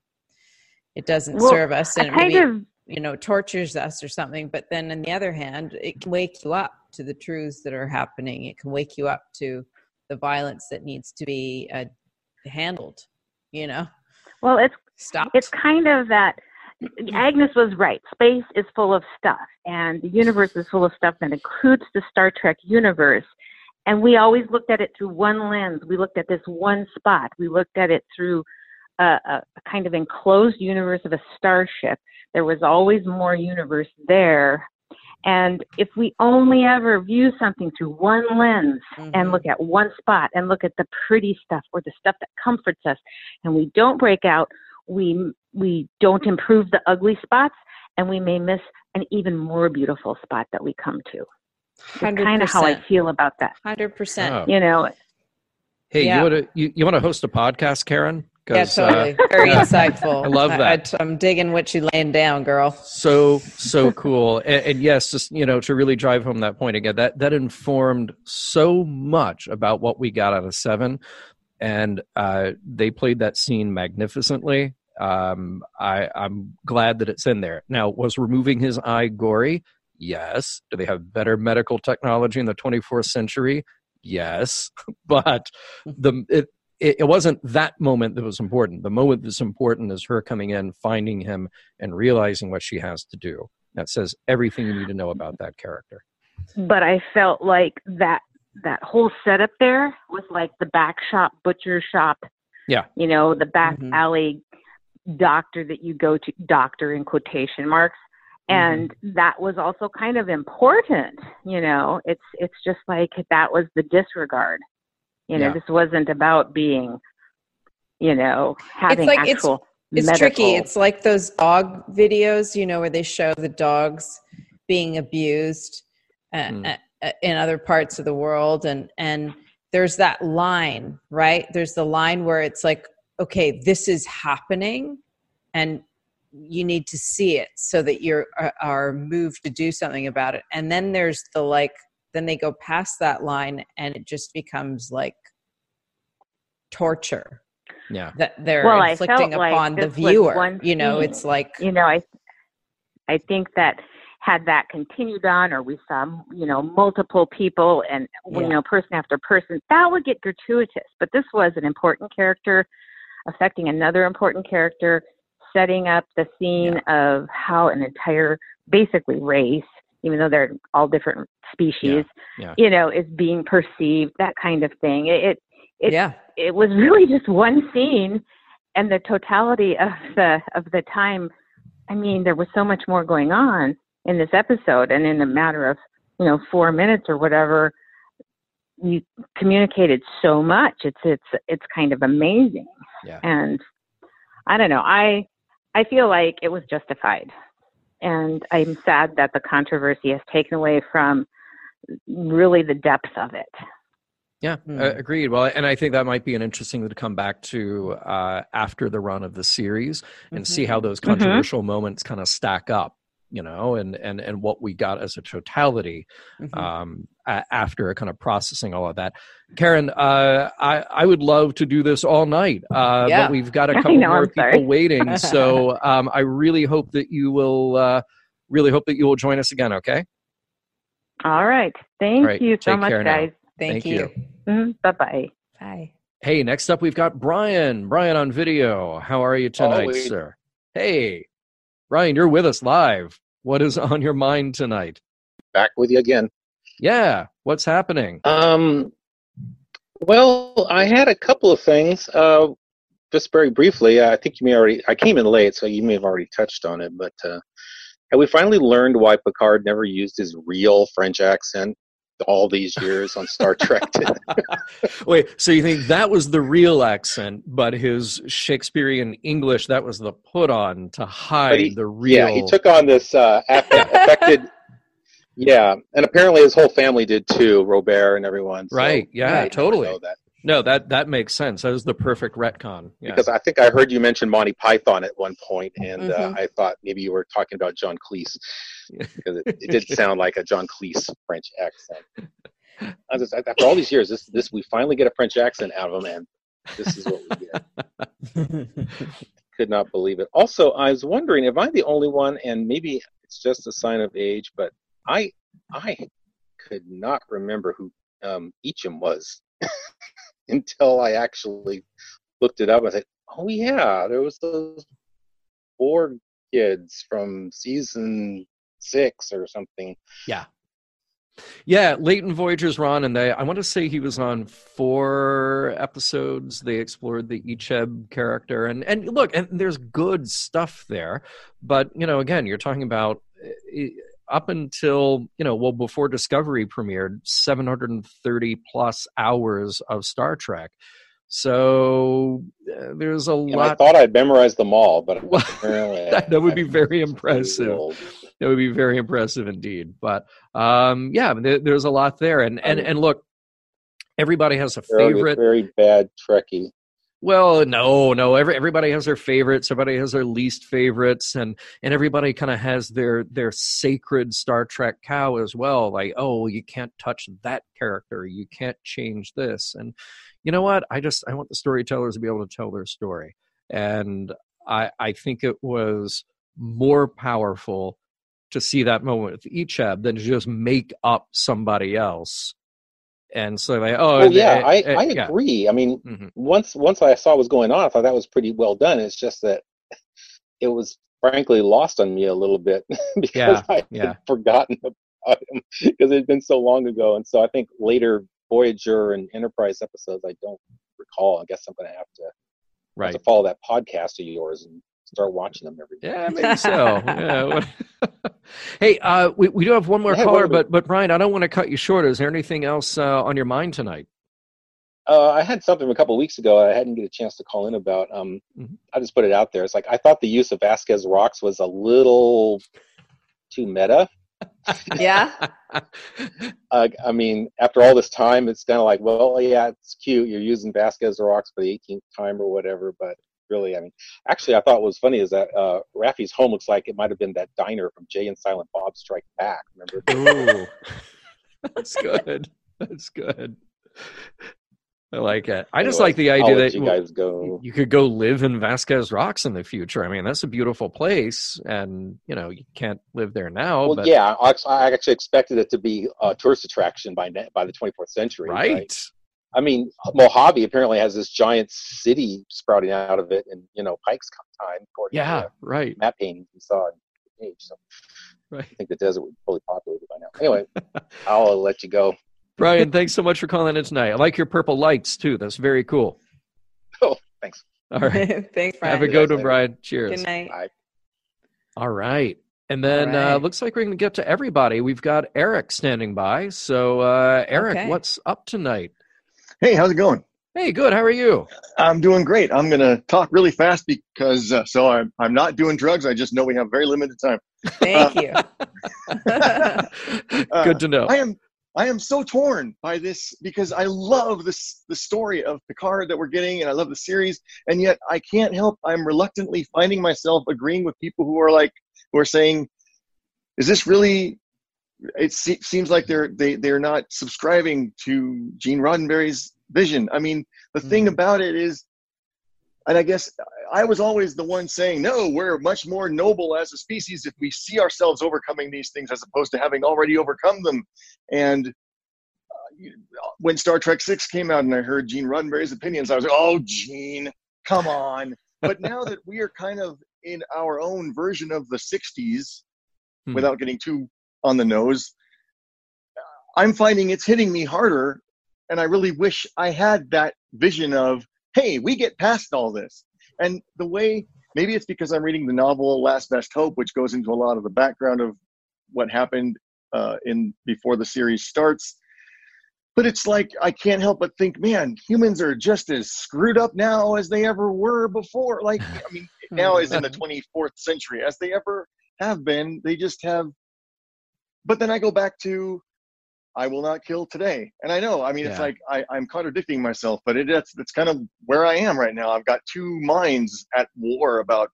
it doesn't Well, serve us and it maybe, of you know tortures us or something. But then on the other hand, it can wake you up to the truths that are happening. It can wake you up to the violence that needs to be uh, handled. You know, well it's stop. it's kind of that Agnes was right. Space is full of stuff, and the universe is full of stuff that includes the Star Trek universe. and we always looked at it through one lens. We looked at this one spot. We looked at it through a, a, a kind of enclosed universe of a starship. There was always more universe there. And if we only ever view something through one lens Mhm. and look at one spot and look at the pretty stuff or the stuff that comforts us, and we don't break out, we we don't improve the ugly spots, and we may miss an even more beautiful spot that we come to. It's kind of how I feel about that. Hundred percent. You know, Hey, Yeah. you want to you, you want to host a podcast, Karen? Yeah, uh, totally. Very yeah. insightful. I love that. I, am digging what you laying down, girl. so so cool and, and yes just you know to really drive home that point again that that informed so much about what we got out of seven and uh, they played that scene magnificently um, I, i'm glad that it's in there now was removing his eye gory yes do they have better medical technology in the 24th century yes (laughs) but the it, it, it wasn't that moment that was important the moment that's important is her coming in finding him and realizing what she has to do. That says everything you need to know about that character. but I felt like that that whole setup there was like the back shop, butcher shop. Yeah. You know, the back Mhm. alley doctor that you go to, doctor in quotation marks. And that was also kind of important, you know. It's it's just like that was the disregard. You know, Yeah. this wasn't about being, you know, having like- it's- actual It's medical. tricky. It's like those dog videos, you know, where they show the dogs being abused uh, Hmm. uh, in other parts of the world, and and there's that line, right? There's the line where it's like, okay, this is happening, and you need to see it so that you're are, are moved to do something about it. And then there's the like, then they go past that line, and it just becomes like torture Yeah. that they're Well, inflicting felt like upon the viewer. one You know, scene. it's like you know, I I think that had that continued on, or we saw you know multiple people and Yeah. you know person after person, that would get gratuitous. But this was an important character affecting another important character, setting up the scene of how an entire basically race, even though they're all different species, yeah. you know, is being perceived. That kind of thing. It it, it yeah, it was (laughs) really just one scene and the totality of the of the time i mean there was so much more going on in this episode and in a matter of you know four minutes or whatever you communicated so much it's it's it's kind of amazing Yeah. and i don't know i i feel like it was justified and i'm sad that the controversy has taken away from really the depth of it Yeah, Hmm. uh, agreed. Well, and I think that might be an interesting thing to come back to uh, after the run of the series and see how those controversial moments kind of stack up, you know, and and and what we got as a totality Mhm. um, a- after kind of processing all of that. Karen, uh, I I would love to do this all night, uh, Yeah. but we've got a (laughs) couple know, more I'm people sorry. waiting. (laughs) So um, I really hope that you will. Uh, really hope that you will join us again. Okay. all right thank All right, you so take much guys thank, Thank you. you. bye bye Bye. Hey, next up we've got Brian. Brian on video. How are you tonight, Always. sir? Hey, Brian, you're with us live. What is on your mind tonight? back with you again. Yeah, what's happening? Um, well, I had a couple of things. Uh, just very briefly, I think you may already. I came in late, so you may have already touched on it. But uh, have we finally learned why Picard never used his real French accent all these years on Star Trek? (laughs) (laughs) Wait, so you think that was the real accent, but his Shakespearean English that was the put on to hide he- the real yeah, he took on this uh, affected. (laughs) Yeah, and apparently his whole family did too, Robert and everyone. so Right, yeah, totally. know that. No, that that makes sense. That is the perfect retcon. Yeah. because I think I heard you mention Monty Python at one point, and uh, Mhm. I thought maybe you were talking about John Cleese (laughs) because it, it did sound like a John Cleese French accent. (laughs) I was just, after all these years, this this we finally get a French accent out of him, and this is what we get. (laughs) Could not believe it. Also, I was wondering, am I'm the only one, and maybe it's just a sign of age, but I I could not remember who um, Icheb was (laughs) until I actually looked it up. I said, "Oh yeah, there was those four kids from season six or something." Yeah. Yeah, Leighton Voyager's Ron, and they I want to say he was on four episodes. They explored the Icheb character, and and look, and there's good stuff there, but you know, again, you're talking about uh, up until you know, well, before Discovery premiered, 730 plus hours of Star Trek. So uh, there's a And lot. I thought I'd memorized them all, but Well, (laughs) that, (laughs) that would be very impressive. That would be very impressive indeed. But um, yeah, there, there's a lot there, and and and look, everybody has a Very, favorite. very bad Trekkie. Well, no, no. Every, everybody has their favorites. Everybody has their least favorites, and and everybody kind of has their their sacred Star Trek cow as well. Like, oh, you can't touch that character. You can't change this. And you know what? I just I want the storytellers to be able to tell their story, and I I think it was more powerful to see that moment with Icheb than to just make up somebody else. And so like, oh, Oh yeah, and- I, I yeah. agree. I mean, Mhm. once once I saw what was going on, I thought that was pretty well done. It's just that it was frankly lost on me a little bit (laughs) because Yeah, I had yeah. forgotten about him (laughs) because it had been so long ago. And so I think later Voyager and Enterprise episodes I don't recall. I guess I'm going to have to Right. to follow that podcast of yours and start watching them every day. Yeah, maybe so. Yeah. (laughs) (laughs) hey, uh, we we do have one more Hey, caller, but but Brian, I don't want to cut you short. Is there anything else uh, on your mind tonight? Uh, I had something a couple weeks ago I hadn't get a chance to call in about. Um, Mhm. I just put it out there. It's like I thought the use of Vasquez rocks was a little too meta. (laughs) Yeah. Uh, I mean, after all this time, it's kind of like, well, yeah, it's cute. You're using Vasquez rocks for the 18th time or whatever, but really, I mean, actually, I thought what was funny is that uh, Raffi's home looks like it might have been that diner from Jay and Silent Bob Strike Back. Remember? Ooh, (laughs) that's good. That's good. I like it. I just like the idea that you guys go. you could go live in Vasquez Rocks in the future. I mean, that's a beautiful place, and you know you can't live there now. Well, but, yeah, I actually expected it to be a tourist attraction by by the 24th century. right. I mean, Mojave apparently has this giant city sprouting out of it, in you know Pike's time. according to Yeah, right, map paintings we saw in the page. So right. I think the desert would be fully populated by now. Anyway, (laughs) I'll let you go. Brian, thanks so much for calling in tonight. I like your purple lights too. That's very cool. Oh, thanks. All right. (laughs) Thanks, Brian. Have a Good good one, Brian. Cheers. Good night. Bye. All right. And then All uh, looks like we're going to get to everybody. We've got Eric standing by. So, uh, Eric, Okay. what's up tonight? Hey, how's it going? Hey, good. How are you? I'm doing great. I'm going to talk really fast because uh, so I'm I'm not doing drugs. I just know we have very limited time. Thank you. (laughs) (laughs) good to know. I am I am so torn by this because I love this the story of Picard that we're getting and I love the series and yet I can't help I'm reluctantly finding myself agreeing with people who are like who are saying is this really it se- seems like they're they they're not subscribing to Gene Roddenberry's vision. I mean, the thing about it is and I guess I was always the one saying, no, we're much more noble as a species if we see ourselves overcoming these things as opposed to having already overcome them. And uh, when Star Trek Six came out and I heard Gene Roddenberry's opinions, I was like, oh, Gene, come on. But now that we are kind of in our own version of the 60s, Hmm. without getting too on the nose, I'm finding it's hitting me harder. And I really wish I had that vision of, hey, we get past all this. And the way, maybe it's because I'm reading the novel Last Best Hope, which goes into a lot of the background of what happened uh, in before the series starts. But it's like I can't help but think, man, humans are just as screwed up now as they ever were before. Like, I mean, (laughs) now is in the 24th century as they ever have been. They just have. But then I go back to, I will not kill today, and I know. I mean, it's like I, I'm contradicting myself, but it, that's that's kind of where I am right now. I've got two minds at war about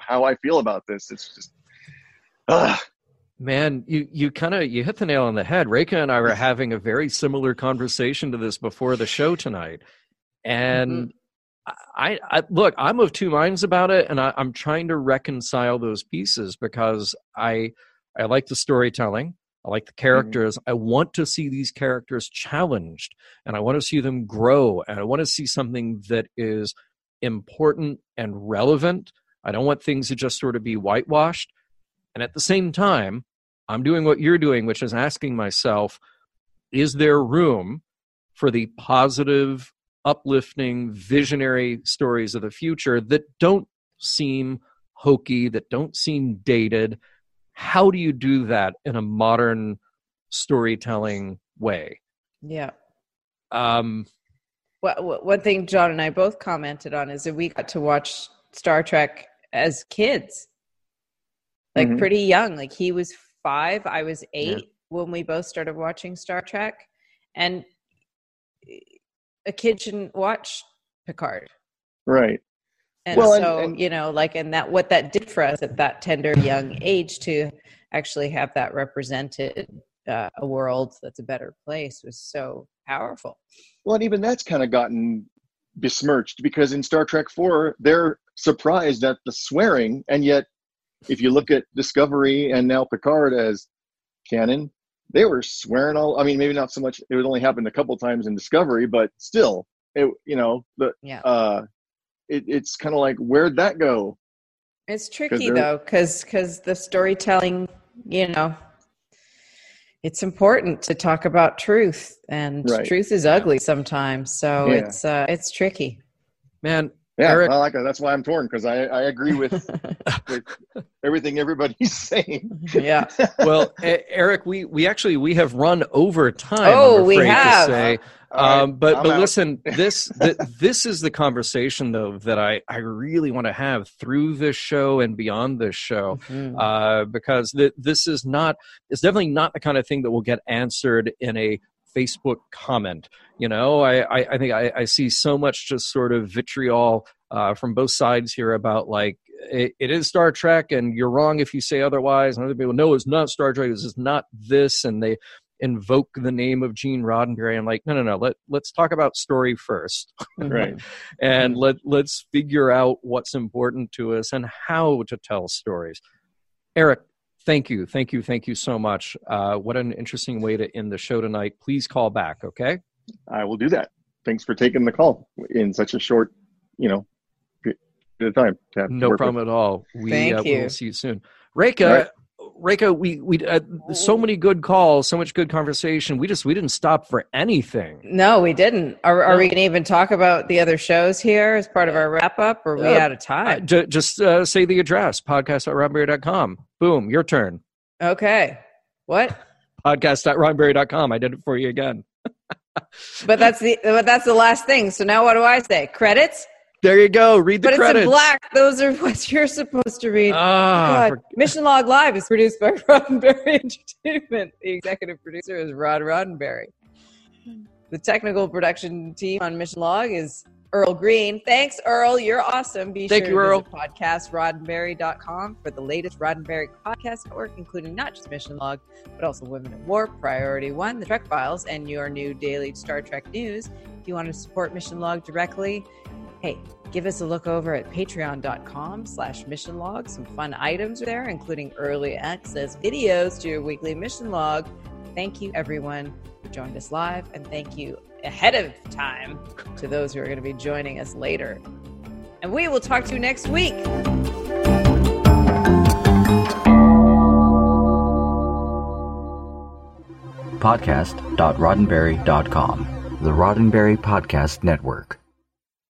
how I feel about this. It's just. Ugh. Man, you, you kind of you hit the nail on the head. Rekha and I were having a very similar conversation to this before the show tonight, and mm-hmm. I, I look, I'm of two minds about it, and I, I'm trying to reconcile those pieces because I I like the storytelling, I like the mm-hmm. characters. I want to see these characters challenged, and I want to see them grow, and I want to see something that is important and relevant. I don't want things to just sort of be whitewashed. And at the same time, I'm doing what you're doing, which is asking myself, is there room for the positive, uplifting, visionary stories of the future that don't seem hokey, that don't seem dated? How do you do that in a modern storytelling way? Yeah. Um, Well, one thing John and I both commented on is that we got to watch Star Trek as kids, like Mhm. pretty young. Like he was five, I was eight when we both started watching Star Trek, and a kid shouldn't watch Picard. Right. And Well, so, and- you know, like, and that what that did for us at that tender young age to actually have that represented uh, a world that's a better place was so powerful. Well, and even that's kind of gotten besmirched because in Star Trek 4, they're surprised at the swearing. And yet, if you look at Discovery and now Picard as canon, they were swearing all. I mean, maybe not so much. It would only happened a couple times in Discovery, but still, it you know the Yeah. uh, it, it's kind of like where'd that go? It's tricky they're- though, because because the storytelling, you know, it's important to talk about truth, and Right. truth is ugly sometimes. So Yeah. it's uh, it's tricky. man, Yeah, Eric- well, like that's why I'm torn because I I agree with (laughs) with everything everybody's (laughs) saying. yeah. well, Eric, we we actually we have run over time. Oh, I'm we afraid have. Um, but I'm but out. listen, this (laughs) th- this is the conversation though that I I really want to have through this show and beyond this show. Mhm. uh, because th- this is not it's definitely not the kind of thing that will get answered in a Facebook comment. You know, I I, I think I, I see so much just sort of vitriol uh, from both sides here about like it, it is Star Trek and you're wrong if you say otherwise, and other people no, it's not Star Trek. This is not this, and they invoke the name of Gene Roddenberry. I'm like, no, no, no. Let let's talk about story first Right. (laughs) and let let's figure out what's important to us and how to tell stories. Eric, thank you, thank you, thank you so much. Uh, what an interesting way to end the show tonight. Please call back, okay? I will do that. Thanks for taking the call in such a short, you know, period of time. To have to No work with. problem at all. We Thank uh, you. will see you soon. Rekha, Rekha, we we uh, so many good calls, so much good conversation. We just we didn't stop for anything. No, we didn't. Are, are No. we going to even talk about the other shows here as part of our wrap up? Or are we Uh, out of Uh, time? just uh, say the address podcast.roddenberry.com. Boom, your turn. Okay. What? Podcast.roddenberry.com. I did it for you again. (laughs) But that's the but that's the last thing. So now what do I say? Credits? There you go. Read the but credits. it's in black. Those are (laughs) what you're supposed to read. Ah, God. Mission Log Live is produced by (laughs) Roddenberry Entertainment. The executive producer is Rod Roddenberry. The technical production team on Mission Log is Earl Green. Thanks, Earl. You're awesome. Be Thank sure you, to Earl. visit podcastroddenberry.com for the latest Roddenberry podcast network, including not just Mission Log, but also Women at Warp, Priority One, The Trek Files, and your new daily Star Trek news. If you want to support Mission Log directly, hey, give us a look over at patreon.com slash mission log. Some fun items there, including early access videos to your weekly mission log. Thank you, everyone, who joined us live, and thank you ahead of time to those who are going to be joining us later. And we will talk to you next week. Podcast.roddenberry.com, the Roddenberry Podcast Network.